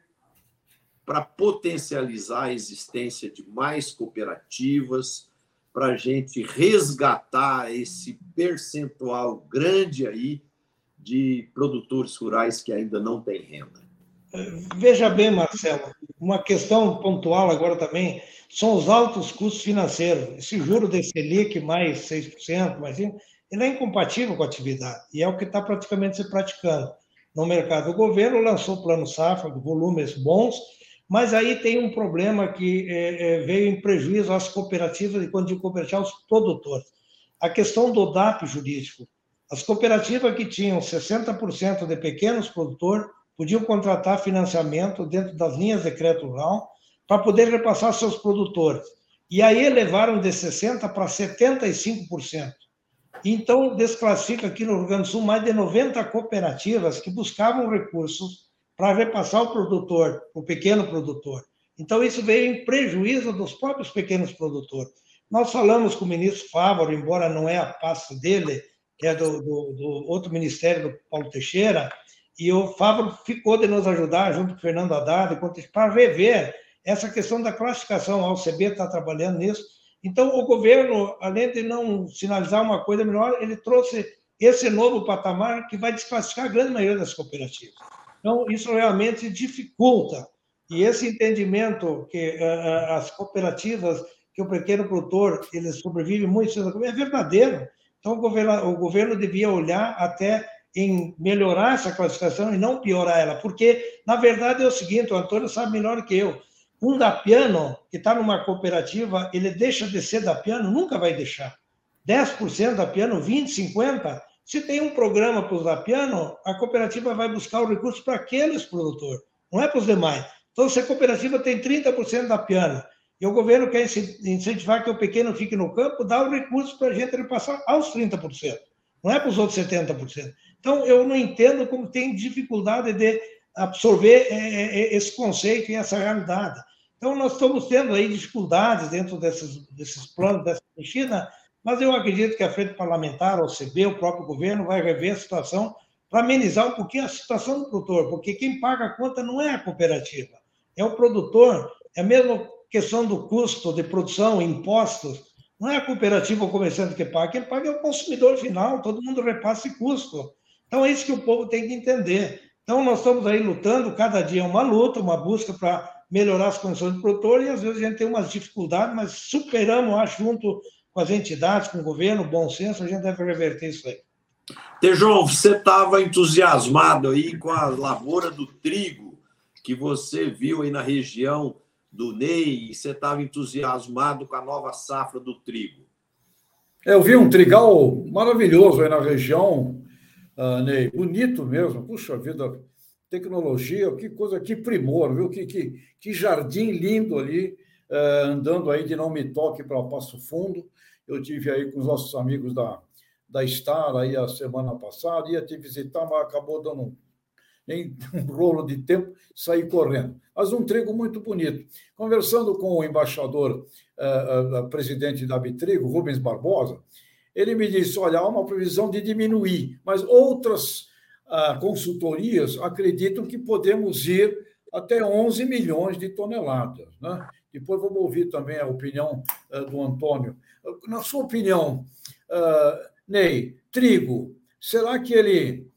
para potencializar a existência de mais cooperativas, para a gente resgatar esse percentual grande aí de produtores rurais que ainda não têm renda? Veja bem, Marcelo, uma questão pontual agora também são os altos custos financeiros. Esse juro de Selic mais 6%, mais ele é incompatível com a atividade e é o que está praticamente se praticando no mercado. O governo lançou o plano safra, volumes bons, mas aí tem um problema que é, é, veio em prejuízo às cooperativas e quando digo cooperativa, aos produtores. A questão do DAP jurídico. As cooperativas que tinham 60% de pequenos produtores podiam contratar financiamento dentro das linhas de crédito rural para poder repassar seus produtores. E aí elevaram de 60% para 75%. Então, desclassifica aqui no Rio Grande do Sul mais de 90 cooperativas que buscavam recursos para repassar o produtor, o pequeno produtor. Então, isso veio em prejuízo dos próprios pequenos produtores. Nós falamos com o ministro Fávaro, embora não é a pasta dele, é do, do, do outro ministério, do Paulo Teixeira, e o Fábio ficou de nos ajudar, junto com o Fernando Haddad, para rever essa questão da classificação. A OCB está trabalhando nisso. Então, o governo, além de não sinalizar uma coisa melhor, ele trouxe esse novo patamar que vai desclassificar a grande maioria das cooperativas. Então, isso realmente dificulta. E esse entendimento que uh, as cooperativas, que o pequeno produtor, ele sobrevive muito, é verdadeiro. Então, o governo, o governo devia olhar até em melhorar essa classificação e não piorar ela, porque, na verdade, é o seguinte, o Antônio sabe melhor que eu, um da piano, que está numa cooperativa, ele deixa de ser da piano? Nunca vai deixar. 10% da piano, 20%, 50%. Se tem um programa para os da piano, a cooperativa vai buscar o recurso para aqueles produtores, não é para os demais. Então, se a cooperativa tem 30% da piano e o governo quer incentivar que o pequeno fique no campo, dá o recurso para a gente repassar aos 30%, não é para os outros 70%. Então, eu não entendo como tem dificuldade de absorver é, é, é, esse conceito e essa realidade. Então, nós estamos tendo aí dificuldades dentro desses, desses planos, dessa mexida, mas eu acredito que a frente parlamentar, o CB, o próprio governo, vai rever a situação para amenizar um pouquinho a situação do produtor, porque quem paga a conta não é a cooperativa. é o produtor, é a mesma questão do custo de produção, impostos. Não é a cooperativa ou comerciante que paga, quem paga é o consumidor final, todo mundo repassa esse custo. Então é isso que o povo tem que entender. Então nós estamos aí lutando, cada dia é uma luta, uma busca para melhorar as condições do produtor e às vezes a gente tem umas dificuldades, mas superamos, acho, junto com as entidades, com o governo, bom senso, a gente deve reverter isso aí. Tejão, você estava entusiasmado aí com a lavoura do trigo que você viu aí na região do Ney, e você estava entusiasmado com a nova safra do trigo. É, eu vi um trigal maravilhoso aí na região, uh, Ney, bonito mesmo, puxa vida, tecnologia, que coisa, que primor, viu? Que, que, que jardim lindo ali, uh, andando aí de não me toque para Passo Fundo. Eu tive aí com os nossos amigos da, da Star aí a semana passada, ia te visitar, mas acabou dando um, <laughs> um rolo de tempo, sair correndo. Mas um trigo muito bonito. Conversando com o embaixador, uh, uh, presidente da Bitrigo, Rubens Barbosa, ele me disse: olha, há uma previsão de diminuir, mas outras uh, consultorias acreditam que podemos ir até 11 milhões de toneladas. Né? Depois vamos ouvir também a opinião do Antônio. Na sua opinião, Ney, trigo, será que ele.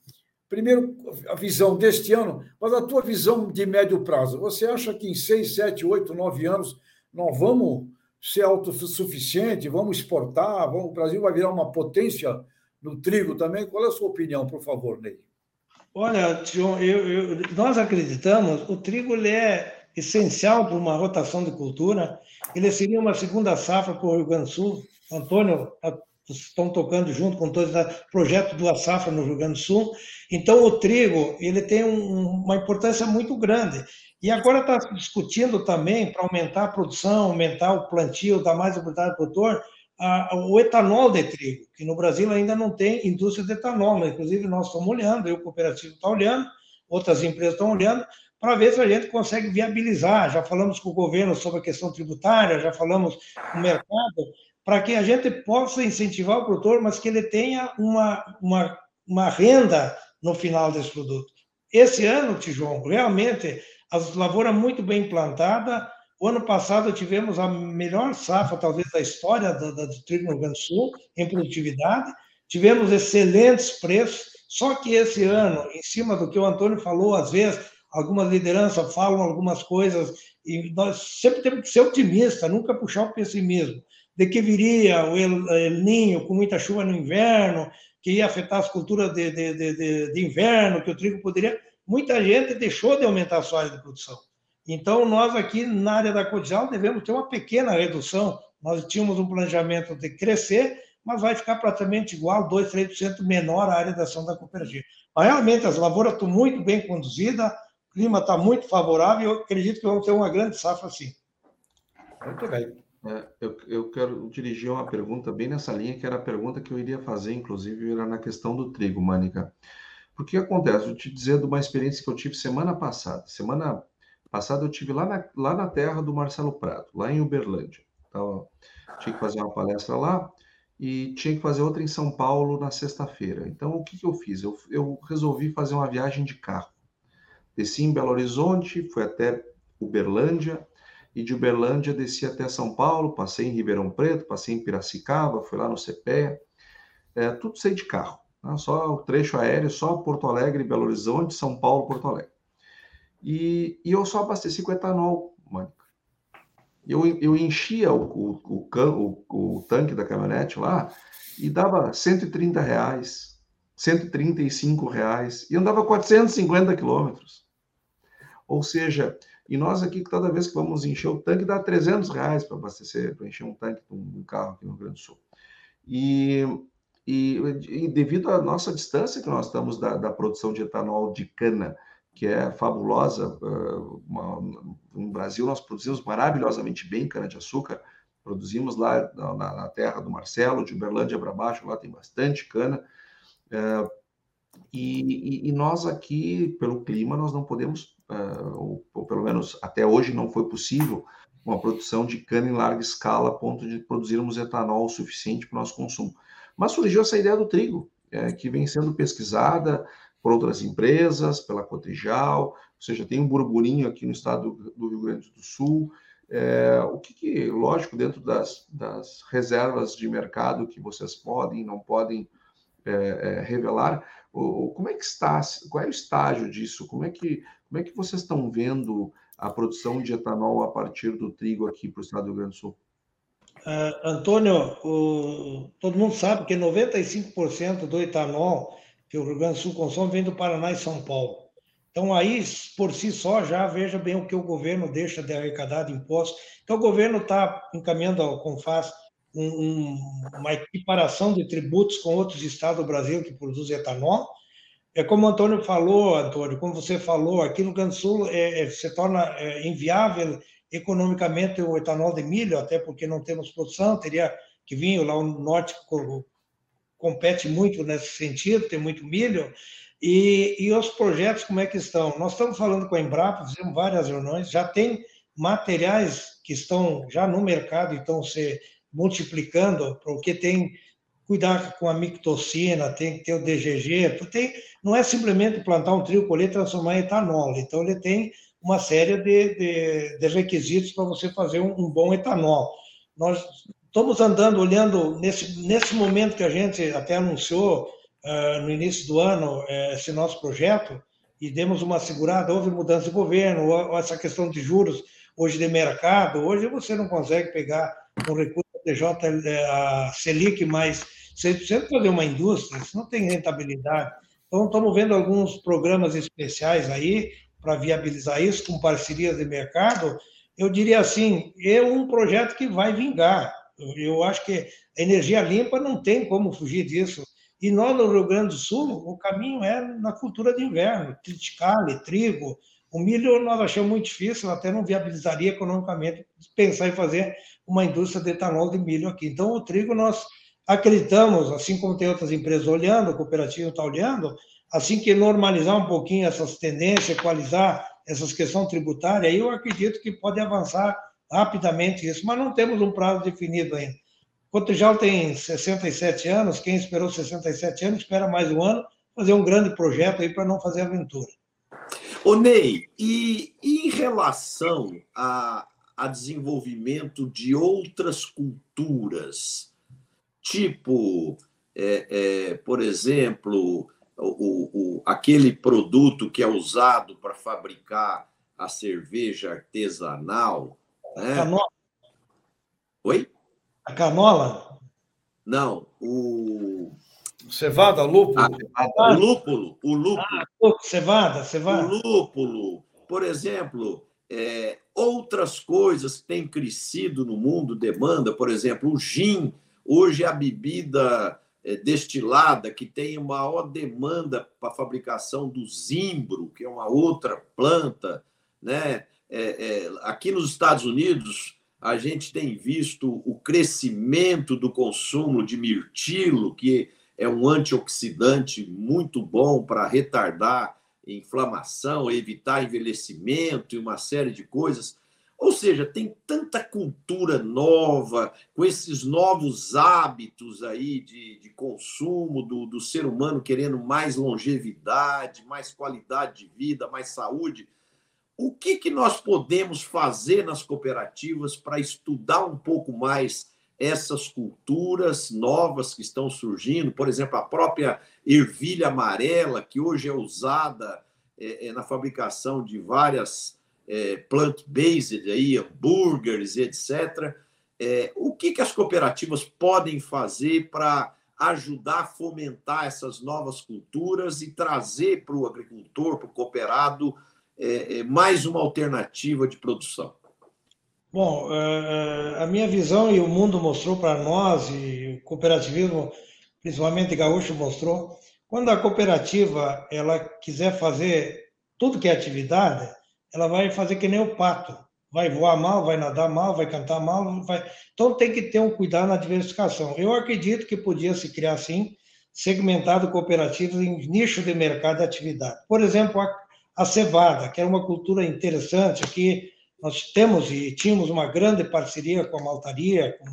Primeiro, a visão deste ano, mas a tua visão de médio prazo. Você acha que em 6, 7, 8, 9 anos nós vamos ser autossuficiente, vamos exportar, vamos, o Brasil vai virar uma potência no trigo também? Qual é a sua opinião, por favor, Ney? Olha, Tião, eu, eu, nós acreditamos, o trigo ele é essencial para uma rotação de cultura, ele seria uma segunda safra para o Rio Grande do Sul. Antônio estão tocando junto com todos o projeto do Safra no Rio Grande do Sul. Então, o trigo ele tem um, uma importância muito grande. E agora está se discutindo também, para aumentar a produção, aumentar o plantio, dar mais oportunidade ao produtor, a, o etanol de trigo, que no Brasil ainda não tem indústria de etanol, mas inclusive nós estamos olhando, o cooperativo está olhando, outras empresas estão olhando, para ver se a gente consegue viabilizar. Já falamos com o governo sobre a questão tributária, já falamos com o mercado, para que a gente possa incentivar o produtor, mas que ele tenha uma, uma, uma renda no final desse produto. Esse ano, Tijoão, realmente, as lavouras muito bem plantadas. O ano passado tivemos a melhor safra, talvez, da história do, do trigo no Rio Grande do Sul, em produtividade. Tivemos excelentes preços, só que esse ano, em cima do que o Antônio falou, às vezes, algumas lideranças falam algumas coisas, e nós sempre temos que ser otimistas, nunca puxar o pessimismo de que viria o El, El Ninho com muita chuva no inverno, que ia afetar as culturas de, de, de, de, inverno, que o trigo poderia. Muita gente deixou de aumentar a sua área de produção. Então, nós aqui na área da Codial devemos ter uma pequena redução. Nós tínhamos um planejamento de crescer, mas vai ficar praticamente igual, 2, 3% menor a área de ação da cooperativa. Mas, realmente, as lavouras estão muito bem conduzidas, o clima está muito favorável e eu acredito que vamos ter uma grande safra sim. Muito bem. É, eu, eu quero dirigir uma pergunta bem nessa linha, que era a pergunta que eu iria fazer, inclusive, era na questão do trigo, Mânica. Porque acontece? Vou te dizer de uma experiência que eu tive semana passada. Semana passada eu tive lá na, lá na terra do Marcelo Prado, lá em Uberlândia. Então, tinha que fazer uma palestra lá e tinha que fazer outra em São Paulo na sexta-feira. Então, o que, que eu fiz? Eu, eu resolvi fazer uma viagem de carro. Desci em Belo Horizonte, fui até Uberlândia, e de Uberlândia desci até São Paulo, passei em Ribeirão Preto, passei em Piracicaba, fui lá no CPE, é, tudo sei de carro, né? só o trecho aéreo, só Porto Alegre, Belo Horizonte, São Paulo, Porto Alegre. E, e eu só abasteci com etanol, Mônica. Eu, eu enchia o, o, o, o, tanque da caminhonete lá e dava 130 reais, 135 reais, e andava 450 quilômetros. Ou seja, e nós aqui, toda vez que vamos encher o tanque, dá 300 reais para abastecer, para encher um tanque de um carro aqui no Rio Grande do Sul. E, e, e, devido à nossa distância que nós estamos da, da, produção de etanol de cana, que é fabulosa, uma, no Brasil nós produzimos maravilhosamente bem cana-de-açúcar, produzimos lá na, na, terra do Marcelo, de Uberlândia para baixo, lá tem bastante cana, uh, e, e, nós aqui, pelo clima, nós não podemos ou, ou, pelo menos até hoje não foi possível, uma produção de cana em larga escala a ponto de produzirmos etanol suficiente para o nosso consumo. Mas surgiu essa ideia do trigo, é, que vem sendo pesquisada, por outras empresas, pela Cotrijal, ou seja, tem um burburinho aqui no estado do Rio Grande do Sul. É, o que, que, lógico, dentro das, das, reservas de mercado que vocês podem, não podem é, é, revelar, o, como é que está, qual é o estágio disso? Como é que, como é que vocês estão vendo a produção de etanol a partir do trigo aqui para o estado do Rio Grande do Sul? Uh, Antônio, o, todo mundo sabe que 95% do etanol que o Rio Grande do Sul consome vem do Paraná e São Paulo. Então, aí, por si só, já veja bem o que o governo deixa de arrecadar de impostos. Então, o governo está encaminhando ao CONFAS um, um, uma equiparação de tributos com outros estados do Brasil que produzem etanol. É como o Antônio falou, Antônio, como você falou, aqui no Rio Grande do Sul é, é, se torna é, inviável economicamente o etanol de milho, até porque não temos produção, teria que vir lá no norte compete muito nesse sentido, tem muito milho, e, e os projetos, como é que estão? Nós estamos falando com a Embrapa, fizemos várias reuniões, já tem materiais que estão já no mercado e estão se multiplicando, porque tem cuidar com a mictocina, tem que ter o DGG, tem, não é simplesmente plantar um trigo, colher e transformar em etanol, então ele tem uma série de, de, de requisitos para você fazer um, um, bom etanol. Nós estamos andando, olhando, nesse, nesse momento que a gente até anunciou uh, no início do ano uh, esse nosso projeto, e demos uma segurada, houve mudança de governo, ou, essa questão de juros hoje de mercado, hoje você não consegue pegar um recurso TJ, eh, a Selic mais 100% fazer uma indústria, isso não tem rentabilidade. Então, estamos vendo alguns programas especiais aí para viabilizar isso, com parcerias de mercado. Eu diria assim, é um projeto que vai vingar. Eu acho que a energia limpa não tem como fugir disso. E nós, no Rio Grande do Sul, o caminho é na cultura de inverno, triticale, trigo. O milho nós achamos muito difícil, até não viabilizaria economicamente pensar em fazer uma indústria de etanol de milho aqui. Então, o trigo nós acreditamos, assim como tem outras empresas olhando, a cooperativa está olhando, assim que normalizar um pouquinho essas tendências, equalizar essas questões tributárias, aí eu acredito que pode avançar rapidamente isso, mas não temos um prazo definido ainda. Cotrijal tem 67 anos, quem esperou 67 anos espera mais um ano, fazer um grande projeto aí para não fazer aventura. Ô Ney, e, e em relação a, a desenvolvimento de outras culturas, tipo, é, é, por exemplo, o, o, aquele produto que é usado para fabricar a cerveja artesanal. Né? Canola. Oi? A canola? Não, o. Cevada, lúpulo. Ah, o lúpulo. O lúpulo. Ah, cevada, cevada. O lúpulo. Por exemplo, é, outras coisas que têm crescido no mundo, demanda, por exemplo, o gin. Hoje é a bebida destilada que tem maior demanda para a fabricação do zimbro, que é uma outra planta. Né? É, é, aqui nos Estados Unidos, a gente tem visto o crescimento do consumo de mirtilo, que é um antioxidante muito bom para retardar inflamação, evitar envelhecimento e uma série de coisas. Ou seja, tem tanta cultura nova, com esses novos hábitos aí de, de consumo do, do ser humano querendo mais longevidade, mais qualidade de vida, mais saúde. O que, que nós podemos fazer nas cooperativas para estudar um pouco mais essas culturas novas que estão surgindo? Por exemplo, a própria ervilha amarela, que hoje é usada é, é, na fabricação de várias é, plant-based, aí, hambúrgueres, etc. É, o que, que as cooperativas podem fazer para ajudar a fomentar essas novas culturas e trazer para o agricultor, para o cooperado, é, é, mais uma alternativa de produção? Bom, é, é, a minha visão e o mundo mostrou para nós, e o cooperativismo, principalmente gaúcho, mostrou, quando a cooperativa ela quiser fazer tudo que é atividade, ela vai fazer que nem o pato. Vai voar mal, vai nadar mal, vai cantar mal. Vai... Então tem que ter um cuidado na diversificação. Eu acredito que podia se criar, assim, segmentado cooperativas em nicho de mercado de atividade. Por exemplo, a, a cevada, que é uma cultura interessante aqui. Nós temos e tínhamos uma grande parceria com a maltaria, com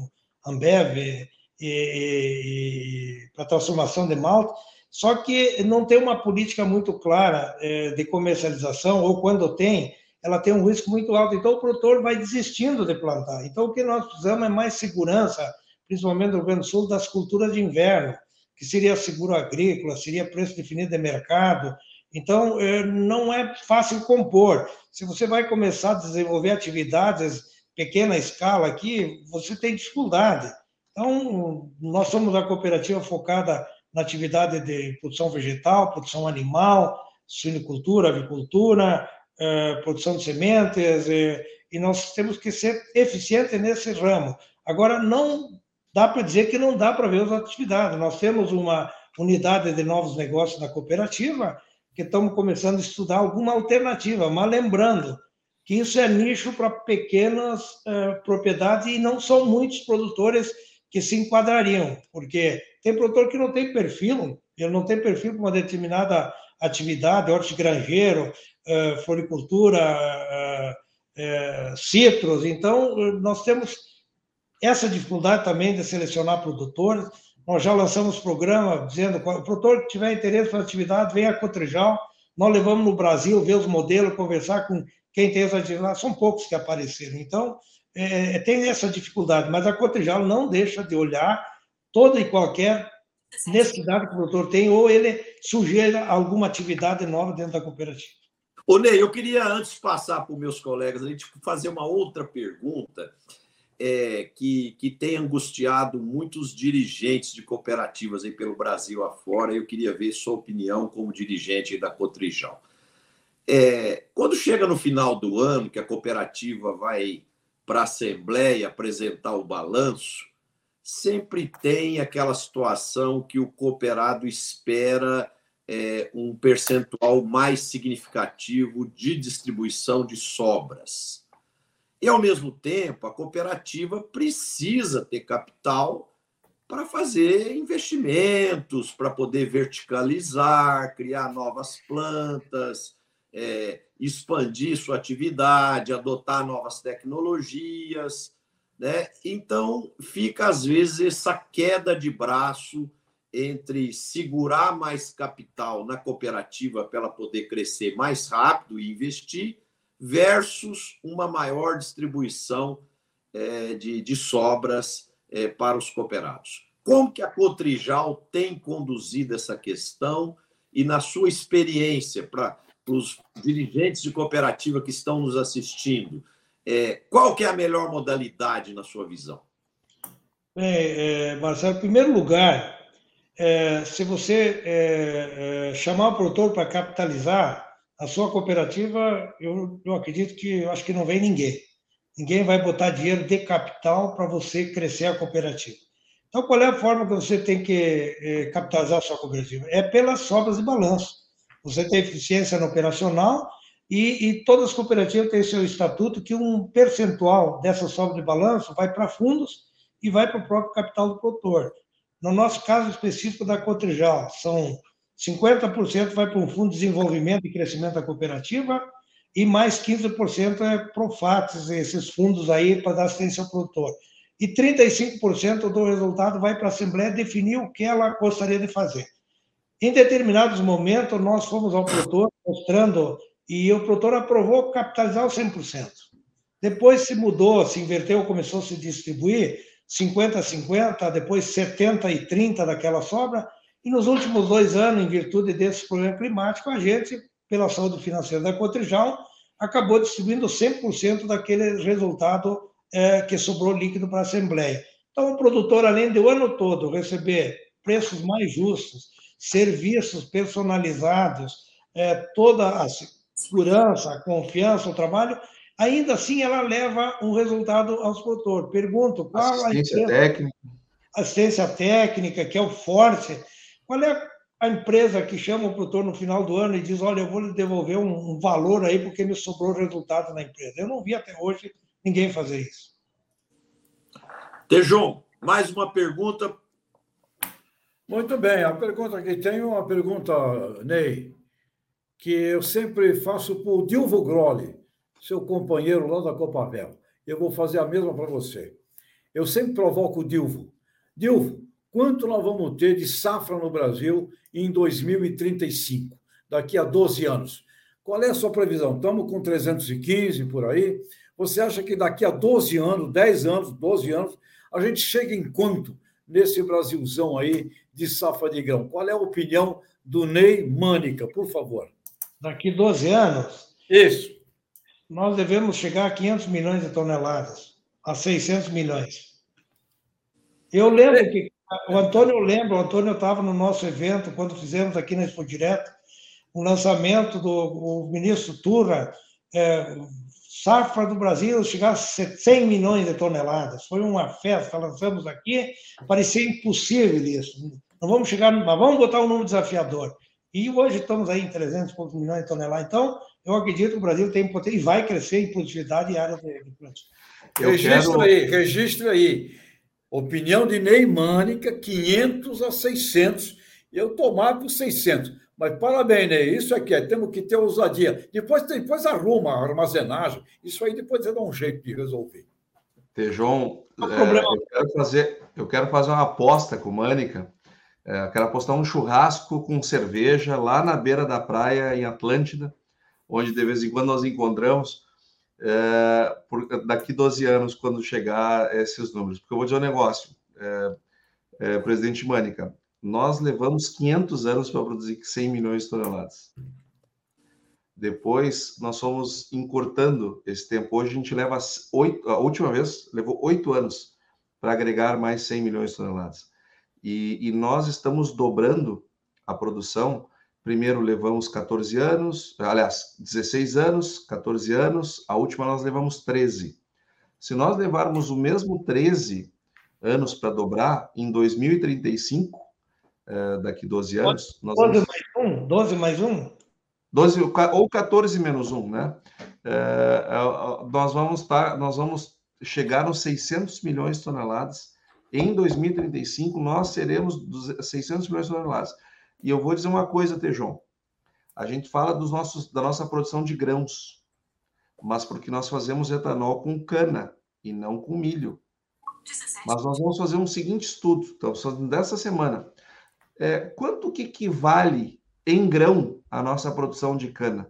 a Ambev, e, e, e para transformação de malta. Só que não tem uma política muito clara é, de comercialização, ou quando tem, ela tem um risco muito alto. Então, o produtor vai desistindo de plantar. Então, o que nós precisamos é mais segurança, principalmente no Rio Grande do Sul, das culturas de inverno, que seria seguro agrícola, seria preço definido de mercado. Então, é, não é fácil compor. Se você vai começar a desenvolver atividades pequena escala aqui, você tem dificuldade. Então, nós somos a cooperativa focada na atividade de produção vegetal, produção animal, suinicultura, avicultura, eh, produção de sementes, eh, e nós temos que ser eficientes nesse ramo. Agora, não dá para dizer que não dá para ver as atividades. Nós temos uma unidade de novos negócios na cooperativa que estamos começando a estudar alguma alternativa, mas lembrando que isso é nicho para pequenas uh, propriedades e não são muitos produtores que se enquadrariam, porque tem produtor que não tem perfil, ele não tem perfil para uma determinada atividade, hortigranjeiro, uh, floricultura, uh, uh, citros. Então, nós temos essa dificuldade também de selecionar produtores. Nós já lançamos programa dizendo o produtor que tiver interesse na atividade, venha a Cotrijal. Nós levamos no Brasil, ver os modelos, conversar com quem tem essa atividade. São poucos que apareceram. Então, é, tem essa dificuldade, mas a Cotrijal não deixa de olhar toda e qualquer necessidade que o produtor tem, ou ele sujeira alguma atividade nova dentro da cooperativa. Ô, Ney, eu queria, antes de passar para os meus colegas, a gente fazer uma outra pergunta é, que, que tem angustiado muitos dirigentes de cooperativas aí pelo Brasil afora. Eu queria ver sua opinião como dirigente da Cotrijal. É, quando chega no final do ano, que a cooperativa vai para a Assembleia apresentar o balanço, sempre tem aquela situação que o cooperado espera é, um percentual mais significativo de distribuição de sobras. E, ao mesmo tempo, a cooperativa precisa ter capital para fazer investimentos, para poder verticalizar, criar novas plantas, é, expandir sua atividade, adotar novas tecnologias. Né? Então, fica, às vezes, essa queda de braço entre segurar mais capital na cooperativa para ela poder crescer mais rápido e investir, versus uma maior distribuição é, de, de sobras é, para os cooperados. Como que a Cotrijal tem conduzido essa questão e, na sua experiência, para os dirigentes de cooperativa que estão nos assistindo, é, qual que é a melhor modalidade na sua visão? É, é, Marcelo, em primeiro lugar, é, se você é, é, chamar o produtor para capitalizar a sua cooperativa, eu, eu acredito que eu acho que não vem ninguém. Ninguém vai botar dinheiro de capital para você crescer a cooperativa. Então, qual é a forma que você tem que capitalizar a sua cooperativa? É pelas sobras de balanço você tem eficiência no operacional e, e, todas as cooperativas têm seu estatuto que um percentual dessa sobra de balanço vai para fundos e vai para o próprio capital do produtor. No nosso caso específico da Cotrijal, são 50% vai para um fundo de desenvolvimento e crescimento da cooperativa e mais 15% é Profates, esses fundos aí para dar assistência ao produtor. E 35% do resultado vai para a Assembleia definir o que ela gostaria de fazer. Em determinados momentos, nós fomos ao produtor mostrando, e o produtor aprovou capitalizar o 100%. Depois se mudou, se inverteu, começou a se distribuir 50 a 50, depois 70 e 30 daquela sobra, e nos últimos dois anos, em virtude desse problema climático, a gente, pela saúde financeira da Cotrijal, acabou distribuindo 100% daquele resultado é, que sobrou líquido para a Assembleia. Então, o produtor, além de o ano todo receber preços mais justos, serviços personalizados, é, toda a segurança, a confiança, o trabalho, ainda assim ela leva um resultado aos produtores. Pergunto qual assistência a empresa, técnica. assistência técnica, que é o forte. Qual é a empresa que chama o produtor no final do ano e diz: Olha, eu vou lhe devolver um, um valor aí porque me sobrou resultado na empresa? Eu não vi até hoje ninguém fazer isso. Tejon, mais uma pergunta muito bem, a pergunta que tenho uma pergunta, Ney, que eu sempre faço para o Dilvo Grolli, seu companheiro lá da Copavel. Eu vou fazer a mesma para você. Eu sempre provoco o Dilvo. Dilvo, quanto nós vamos ter de safra no Brasil em 2035, daqui a 12 anos. Qual é a sua previsão? Estamos com 315 por aí. Você acha que daqui a 12 anos, 10 anos, 12 anos, a gente chega em quanto nesse Brasilzão aí de safra de grão? Qual é a opinião do Ney Mânica, por favor? Daqui 12 anos? Isso. Nós devemos chegar a 500 milhões de toneladas, a 600 milhões. Eu lembro que o Antônio lembra, o Antônio estava no nosso evento quando fizemos aqui na Expo Direto o lançamento do ministro Turra, é, safra do Brasil chegar a 100 milhões de toneladas. Foi uma festa, lançamos aqui, parecia impossível isso. Não vamos chegar, mas vamos botar um número desafiador. E hoje estamos aí em 300 milhões de toneladas. Então, eu acredito que o Brasil tem potencial e vai crescer em produtividade e área de plantio. Registro quero... aí, registro aí. Opinião de Ney Mânica, 500 a 600. Eu tomava por 600. Mas parabéns, Ney. Isso aqui é, temos que ter ousadia. Depois, depois arruma a armazenagem. Isso aí depois você dá um jeito de resolver. Tejon, é, eu, quero fazer, eu quero fazer uma aposta com Mânica. É, quero apostar um churrasco com cerveja lá na beira da praia, em Atlântida, onde de vez em quando nós encontramos é, por, daqui 12 anos, quando chegar esses números. Porque eu vou dizer um negócio, é, é, presidente Mânica, nós levamos 500 anos para produzir 100 milhões de toneladas. Depois, nós fomos encurtando esse tempo. Hoje, a gente leva oito, a última vez, levou oito anos para agregar mais 100 milhões de toneladas. E, e nós estamos dobrando a produção Primeiro levamos 14 anos, aliás, 16 anos, 14 anos, a última nós levamos 13. Se nós levarmos o mesmo 13 anos para dobrar, em 2035, é, daqui 12 anos. 12, vamos... mais um? 12 mais um? 12, ou 14 menos um, né? É, nós, vamos estar, nós vamos chegar nos 600 milhões de toneladas. Em 2035, nós seremos 600 milhões de toneladas. E eu vou dizer uma coisa, Tejon. A gente fala dos nossos, da nossa produção de grãos, mas porque nós fazemos etanol com cana e não com milho. Mas nós vamos fazer um seguinte estudo, então, dessa semana. É, quanto que equivale em grão a nossa produção de cana?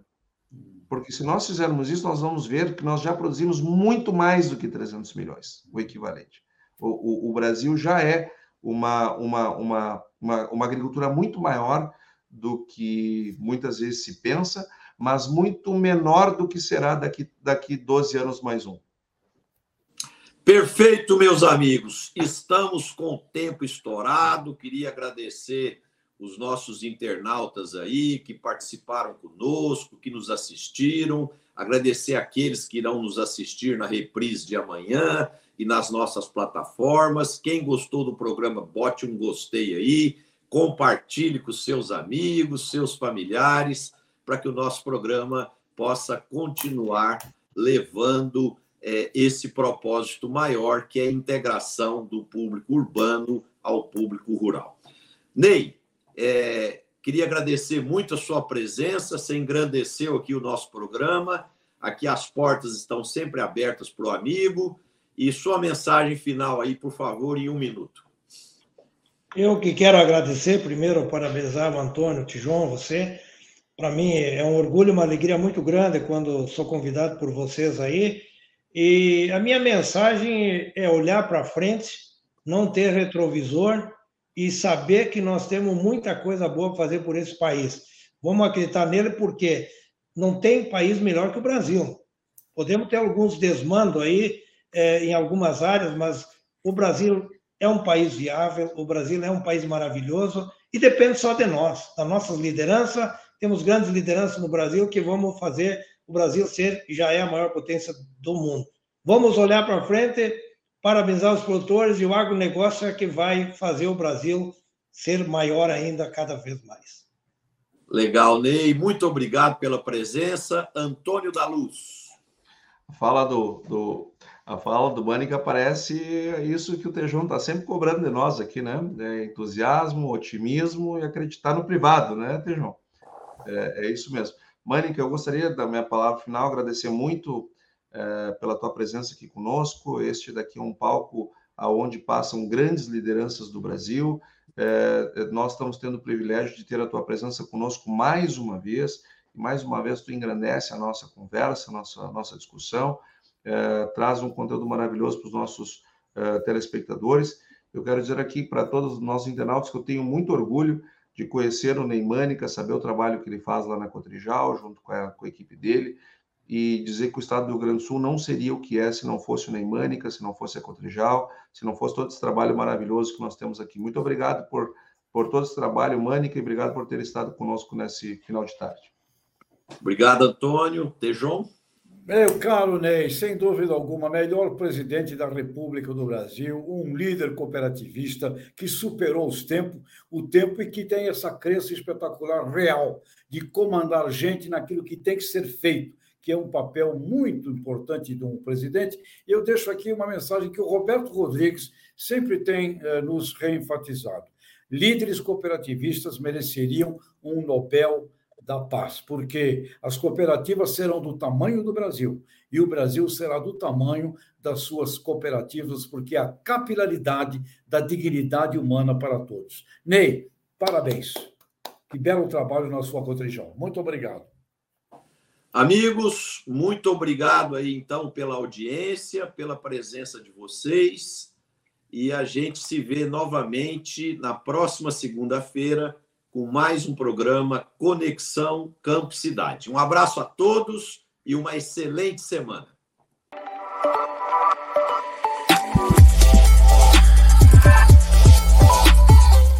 Porque se nós fizermos isso, nós vamos ver que nós já produzimos muito mais do que 300 milhões, o equivalente. O, o, o Brasil já é uma, uma, uma, uma, uma agricultura muito maior do que muitas vezes se pensa, mas muito menor do que será daqui, daqui 12 anos mais um. Perfeito, meus amigos. Estamos com o tempo estourado. Queria agradecer os nossos internautas aí que participaram conosco, que nos assistiram. Agradecer aqueles que irão nos assistir na reprise de amanhã e nas nossas plataformas. Quem gostou do programa, bote um gostei aí, compartilhe com seus amigos, seus familiares, para que o nosso programa possa continuar levando é, esse propósito maior, que é a integração do público urbano ao público rural. Ney, é, queria agradecer muito a sua presença, você engrandeceu aqui o nosso programa. Aqui as portas estão sempre abertas para o amigo. E sua mensagem final aí, por favor, em um minuto. Eu que quero agradecer, primeiro, parabenizar o Antônio, Tijon, você. Para mim é um orgulho, uma alegria muito grande quando sou convidado por vocês aí. E a minha mensagem é olhar para frente, não ter retrovisor e saber que nós temos muita coisa boa para fazer por esse país. Vamos acreditar nele porque não tem país melhor que o Brasil. Podemos ter alguns desmandos aí, é, em algumas áreas, mas o Brasil é um país viável, o Brasil é um país maravilhoso e depende só de nós, da nossa liderança. Temos grandes lideranças no Brasil que vamos fazer o Brasil ser e já é a maior potência do mundo. Vamos olhar para frente, parabenizar os produtores e o agronegócio é que vai fazer o Brasil ser maior ainda cada vez mais. Legal, Ney. Muito obrigado pela presença. Antônio da Luz. Fala do, do a fala do Mânica parece isso que o Tejão está sempre cobrando de nós aqui, né? É entusiasmo, otimismo e acreditar no privado, né, Tejão? É, é, isso mesmo. Mânica, eu gostaria da minha palavra final agradecer muito é, pela tua presença aqui conosco. Este daqui é um palco aonde passam grandes lideranças do Brasil. É, nós estamos tendo o privilégio de ter a tua presença conosco mais uma vez. E mais uma vez, tu engrandece a nossa conversa, a nossa, a nossa discussão, é, traz um conteúdo maravilhoso para os nossos telespectadores. Eu quero dizer aqui para todos os nossos internautas que eu tenho muito orgulho de conhecer o Neymânica, saber o trabalho que ele faz lá na Cotrijal, junto com a, com a equipe dele, e dizer que o estado do Rio Grande do Sul não seria o que é se não fosse o Neymânica, se não fosse a Cotrijal, se não fosse todo esse trabalho maravilhoso que nós temos aqui. Muito obrigado por, por todo esse trabalho, Mânica, e obrigado por ter estado conosco nesse final de tarde. Obrigado, Antônio. Tejon? Meu caro Ney, sem dúvida alguma, melhor presidente da República do Brasil, um líder cooperativista que superou os tempos, o tempo e que tem essa crença espetacular real de comandar gente naquilo que tem que ser feito, que é um papel muito importante de um presidente. Eu deixo aqui uma mensagem que o Roberto Rodrigues sempre tem eh, nos reenfatizado. Líderes cooperativistas mereceriam um Nobel da paz, porque as cooperativas serão do tamanho do Brasil e o Brasil será do tamanho das suas cooperativas, porque a capilaridade da dignidade humana para todos. Ney, parabéns. Que belo trabalho na sua Cotrijão. Muito obrigado. Amigos, muito obrigado aí então pela audiência, pela presença de vocês. E a gente se vê novamente na próxima segunda-feira com mais um programa Conexão Campo Cidade. Um abraço a todos e uma excelente semana.